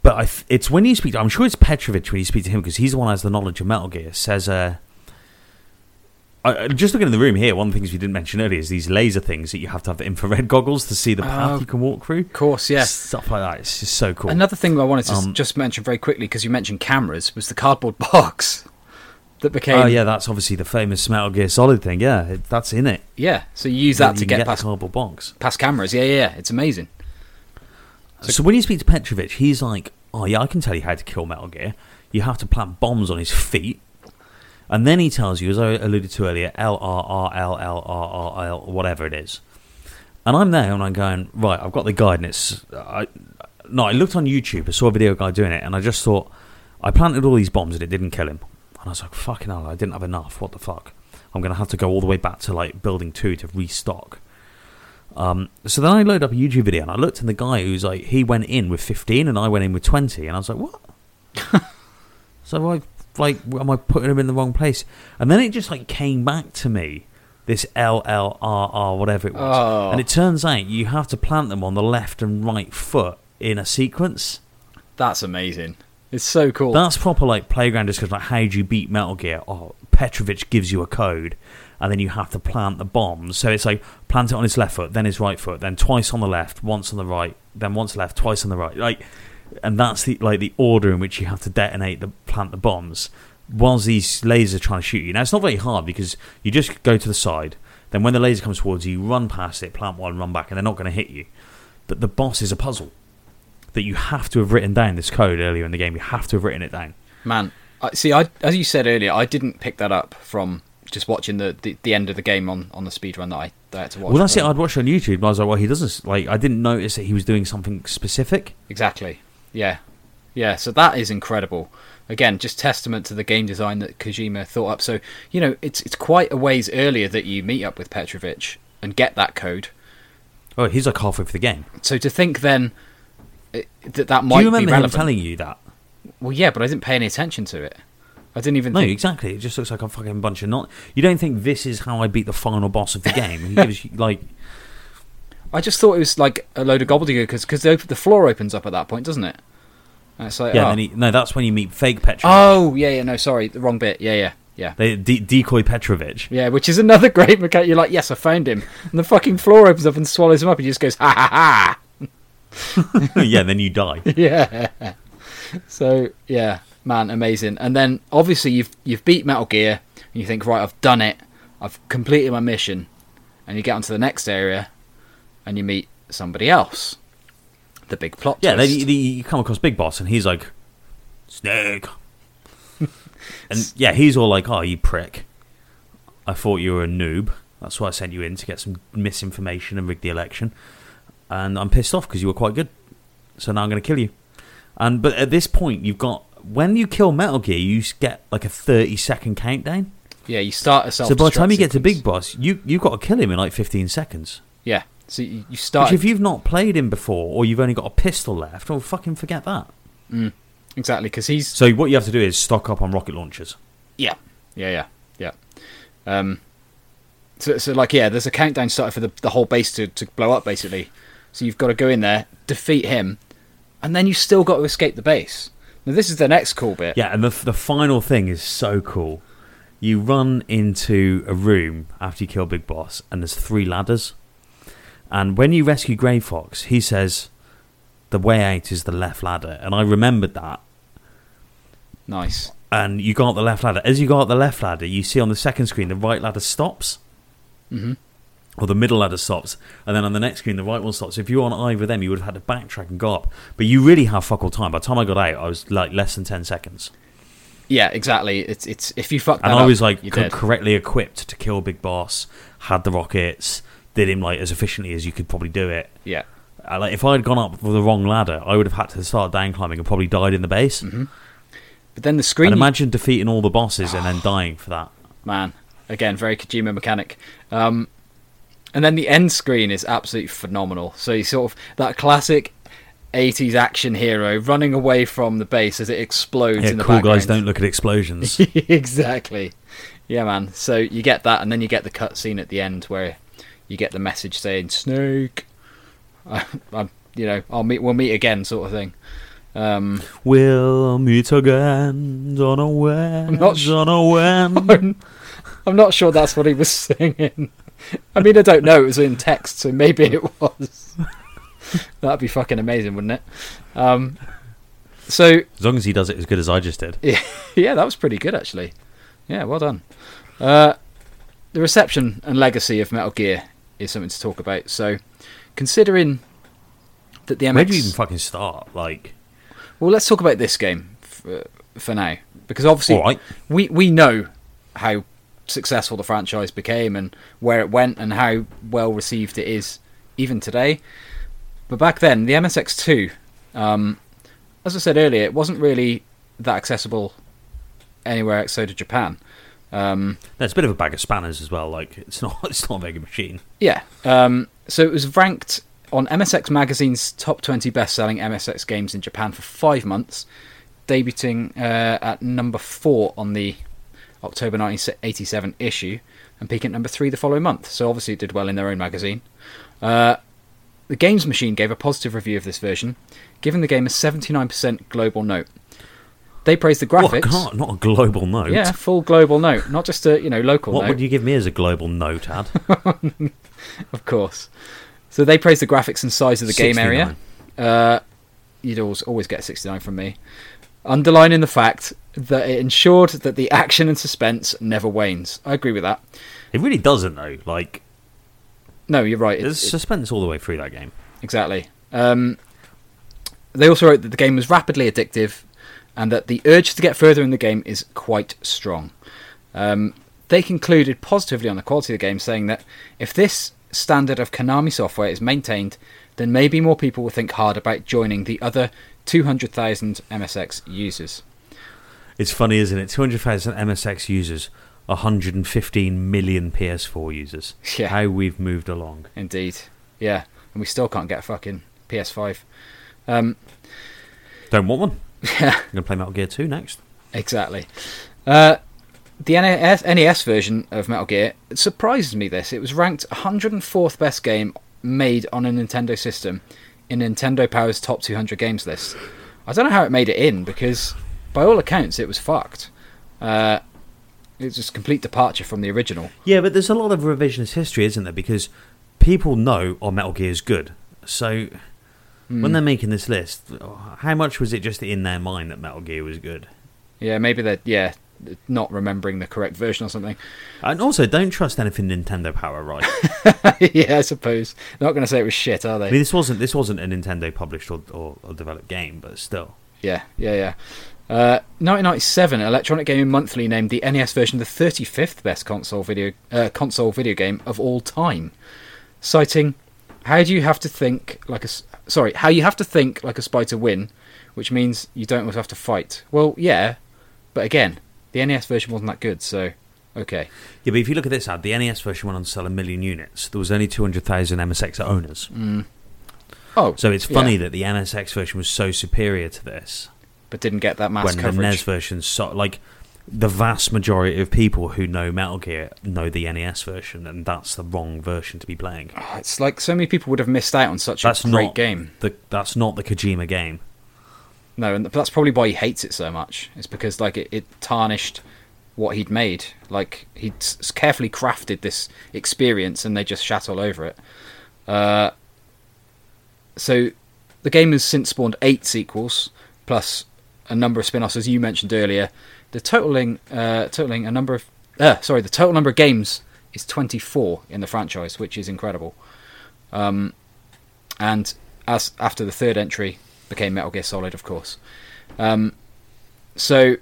But I it's when you speak. To, I'm sure it's Petrovich when you speak to him because he's the one who has the knowledge of Metal Gear. Says, uh, I, just looking in the room here, one of the things we didn't mention earlier is these laser things that you have to have the infrared goggles to see the path Oh, you can walk through. Of course, yes, Stuff like that. It's just so cool. Another thing I wanted to Um, just mention very quickly because you mentioned cameras was the cardboard box that became oh yeah, that's obviously the famous Metal Gear Solid thing. Yeah, it, that's in it. yeah. So you use that You to get, the past cardboard box. past cameras. Yeah, yeah, yeah. It's amazing. So, when you speak to Petrovich, he's like, "Oh yeah, I can tell you how to kill Metal Gear. You have to plant bombs on his feet." And then he tells you, as I alluded to earlier, L R R L L R R L, whatever it is. And I'm there and I'm going, right, I've got the guide, and it's. I, no, I looked on YouTube, I saw a video guy doing it, and I just thought, I planted all these bombs and it didn't kill him. And I was like, fucking hell, I didn't have enough. What the fuck? I'm going to have to go all the way back to like building two to restock. Um, so then I loaded up a YouTube video and I looked, and the guy who's like, he went in with 15 and I went in with 20, and I was like, what? so I like am I putting him in the wrong place? And then it just like came back to me, this L L R R whatever it was, Oh. and it turns out you have to plant them on the left and right foot in a sequence. That's amazing. It's so cool. That's proper like playground discussion. Like how do you beat Metal Gear? Oh, Petrovich gives you a code, and then you have to plant the bombs. So it's like plant it on his left foot, then his right foot, then twice on the left, once on the right, then once left, twice on the right. Like, and that's the like the order in which you have to detonate the plant the bombs. Whilst these lasers are trying to shoot you. Now it's not very hard because you just go to the side. Then when the laser comes towards you, you run past it, plant one, run back, and they're not going to hit you. But the boss is a puzzle that you have to have written down this code earlier in the game. You have to have written it down. Man, see, I, as you said earlier, I didn't pick that up from just watching the, the, the end of the game on, on the speed run that I, that I had to watch. Well, that's it. I'd watched it on YouTube, and I was like, "Well, he doesn't like." I didn't notice that he was doing something specific. Exactly. Yeah. Yeah, so that is incredible. Again, just testament to the game design that Kojima thought up. So, you know, it's it's quite a ways earlier that you meet up with Petrovich and get that code. Oh, he's like halfway through the game. So to think then eh, that that Do might you remember be him telling you that? Well, yeah, but I didn't pay any attention to it. I didn't even No, think exactly. It just looks like a fucking bunch of not. You don't think this is how I beat the final boss of the game? He gives you like, I just thought it was like a load of gobbledygook because the, the floor opens up at that point, doesn't it? And it's like, yeah. oh. Then he, no, that's when you meet fake Petrovich. oh, yeah, yeah, no, sorry, the wrong bit. Yeah, yeah, yeah. They de- decoy Petrovich. Yeah, which is another great mechanic. You're like, yes, I found him. And the fucking floor opens up and swallows him up. And he just goes, ha ha ha. yeah, then you die. yeah. So yeah, man, amazing. And then obviously you've you've beat Metal Gear, and you think, right, I've done it. I've completed my mission, and you get onto the next area, and you meet somebody else. The big plot. Yeah, twist. you, you come across Big Boss, and he's like, Snake. and yeah, he's all like, "Oh, you prick! I thought you were a noob. That's why I sent you in to get some misinformation and rig the election. And I'm pissed off because you were quite good. So now I'm going to kill you." And but at this point, you've got when you kill Metal Gear, you get like a 30 second countdown. yeah, you start a self. So by the time you get to Big Boss, you you've got to kill him in like 15 seconds. yeah, so you, you Which start if you've not played him before, or you've only got a pistol left, well, fucking forget that. exactly because he's So what you have to do is stock up on rocket launchers. Yeah, yeah, yeah, yeah. Um, so, so like, yeah, there's a countdown started for the, the whole base to, to blow up, basically. So you've got to go in there, defeat him, and then you still got to escape the base. Now this is the next cool bit. Yeah, and the the final thing is so cool. You run into a room after you kill Big Boss, and there's three ladders. And when you rescue Grey Fox, he says, "The way out is the left ladder." And I remembered that. Nice. And you go up the left ladder. As you go up the left ladder, you see on the second screen the right ladder stops. hmm or the middle ladder stops, and then on the next screen the right one stops. If you were on either of them, you would have had to backtrack and go up. But you really have fuck all time. By the time I got out, I was like less than ten seconds, Yeah, exactly. It's it's if you fuck that and I up, was like co- correctly equipped to kill Big Boss. Had the rockets, did him like as efficiently as you could probably do it. Yeah, Uh, like if I had gone up the wrong ladder, I would have had to start down climbing and probably died in the base. Mm-hmm. but then the screen, And imagine defeating all the bosses and then dying for that. man, again, very Kojima mechanic. Um, and then the end screen is absolutely phenomenal. So you sort of that classic. 80s action hero running away from the base as it explodes Yeah, in the cool background. guys don't look at explosions. exactly. Yeah, man. So you get that, and then you get the cutscene at the end where you get the message saying "Snake." I, I'm, you know, I'll meet. We'll meet again, sort of thing. Um, we'll meet again. Don't know when. not sh- don't know when. I'm, I'm not sure that's what he was singing. I mean, I don't know. It was in text, so maybe it was. That'd be fucking amazing, wouldn't it? Um, so As long as he does it as good as I just did. yeah, yeah, that was pretty good actually. Yeah, well done. Uh, the reception and legacy of Metal Gear is something to talk about. So, considering that the MX, Where do you even fucking start? Like, well, let's talk about this game for, for now because obviously right, we we know how successful the franchise became and where it went and how well received it is even today. But back then, the MSX2, um, as I said earlier, it wasn't really that accessible anywhere outside of Japan. Um, that's a bit of a bag of spanners as well. Like, it's not, it's not a good machine. yeah, um, so it was ranked on MSX Magazine's top 20 best-selling MSX games in Japan for five months. debuting uh, at number four on the October 1987 issue and peaking at number three the following month. So obviously it did well in their own magazine. Uh, the Games Machine gave a positive review of this version, giving the game a 79% global note. They praised the What, graphics. not, not a global note. yeah, full global note, not just a you know local What note. would you give me as a global note, Ad? Of course. So they praised the graphics and size of the game area. Uh, you'd always always get 69 from me. Underlining the fact that it ensured that the action and suspense never wanes. I agree with that. It really doesn't, though. Like, No, you're right. It- there's it- suspense all the way through that game. exactly. Um, they also wrote that the game was rapidly addictive and that the urge to get further in the game is quite strong. Um, they concluded positively on the quality of the game, saying that if this standard of Konami software is maintained, then maybe more people will think hard about joining the other 200,000 MSX users. It's funny, isn't it? 200,000 MSX users, 115 million PS4 users. Yeah. How we've moved along. Indeed. Yeah. And we still can't get a fucking PS5. Um, Don't want one. yeah. I'm going to play Metal Gear 2 next. Exactly. Uh, the NES, NES version of Metal Gear it surprises me. This it was ranked 104th best game made on a Nintendo system in Nintendo Power's top 200 games list. I don't know how it made it in because, by all accounts, it was fucked. Uh, it was just a complete departure from the original. Yeah, but there's a lot of revisionist history, isn't there? Because people know, oh, Metal Gear is good. So Hmm. when they're making this list, how much was it just in their mind that Metal Gear was good? Yeah, maybe they're yeah not remembering the correct version or something. And also, don't trust anything Nintendo Power, right? yeah, I suppose. They're not going to say it was shit, are they? I mean, this wasn't this wasn't a Nintendo published or, or, or developed game, but still. Yeah, yeah, yeah. Uh, 1997, Electronic Gaming Monthly named the NES version the 35th best console video uh, console video game of all time, citing how do you have to think like a sorry how you have to think like a spy to win, which means you don't always have to fight. Well, yeah, but again, the NES version wasn't that good, so okay. Yeah, but if you look at this ad, the NES version went on to sell a million units. There was only 200,000 MSX owners. Mm. Oh, So it's funny yeah, that the MSX version was so superior to this but didn't get that mass when the. NES version so like the vast majority of people who know Metal Gear know the NES version and that's the wrong version to be playing. Oh, it's like so many people would have missed out on such That's a great game. The, that's not the Kojima game. No, and that's probably why he hates it so much. It's because like it, it tarnished what he'd made. Like he'd carefully crafted this experience, and they just shat all over it. Uh, so the game has since spawned eight sequels, plus a number of spin-offs, as you mentioned earlier. The totaling, uh, totaling a number of, uh, sorry, the total number of games is 24 in the franchise, which is incredible. Um, and as after the third entry became Metal Gear Solid, of course. Um, so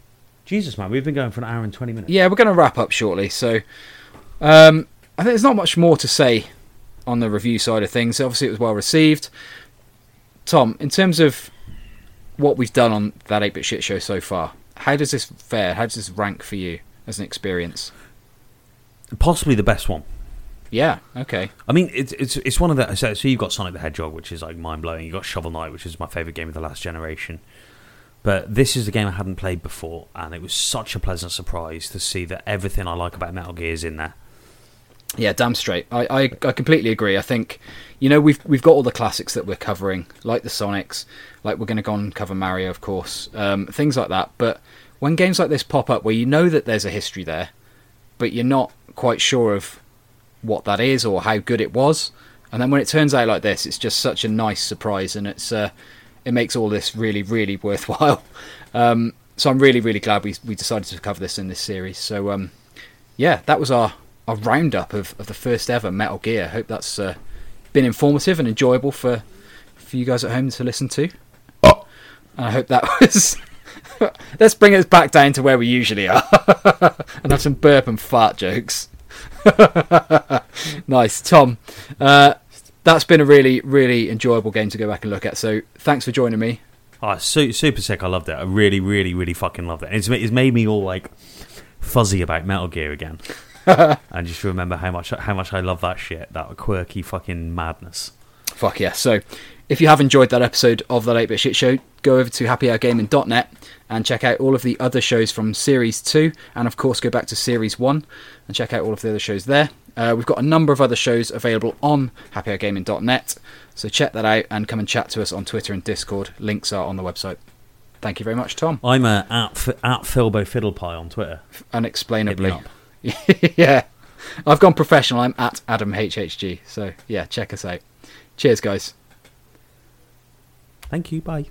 Jesus, man, we've been going for an hour and 20 minutes. yeah, we're going to wrap up shortly. So um, I think there's not much more to say on the review side of things. Obviously, it was well received. Tom, in terms of what we've done on that 8-bit shit show so far, how does this fare? How does this rank for you as an experience? Possibly the best one. Yeah, okay. I mean, it's it's it's one of the so, so you've got Sonic the Hedgehog, which is like mind blowing. You have got Shovel Knight, which is my favorite game of the last generation. But this is the game I hadn't played before, and it was such a pleasant surprise to see that everything I like about Metal Gear is in there. Yeah, damn straight. I, I, I completely agree. I think, you know, we've we've got all the classics that we're covering, like the Sonics, like we're going to go and cover Mario, of course, um, things like that. But when games like this pop up, where you know that there's a history there, but you're not quite sure of what that is or how good it was, and then when it turns out like this, it's just such a nice surprise, and it's uh, it makes all this really really worthwhile. Um, so I'm really really glad we we decided to cover this in this series. So um, yeah, that was our, our roundup of, of the first ever Metal Gear. Hope that's uh, been informative and enjoyable for for you guys at home to listen to. And I hope that was. Let's bring us back down to where we usually are and have some burp and fart jokes. nice, Tom. Uh, that's been a really, really enjoyable game to go back and look at. So thanks for joining me. Oh, su- super sick! I loved it. I really, really, really fucking loved it. And it's, it's made me all like fuzzy about Metal Gear again, and just remember how much how much I love that shit. That quirky fucking madness. Fuck yeah. So If you have enjoyed that episode of the 8-Bit Shit Show, go over to happyhourgaming.net and check out all of the other shows from Series 2, and of course go back to Series 1 and check out all of the other shows there. Uh, we've got a number of other shows available on happyhourgaming.net, so check that out and come and chat to us on Twitter and Discord. Links are on the website. Thank you very much, Tom. I'm uh, at, at Philbo Fiddlepie on Twitter. Unexplainably. Yeah. I've gone professional. I'm at Adam HHG. So, yeah, check us out. Cheers, guys. Thank you. Bye.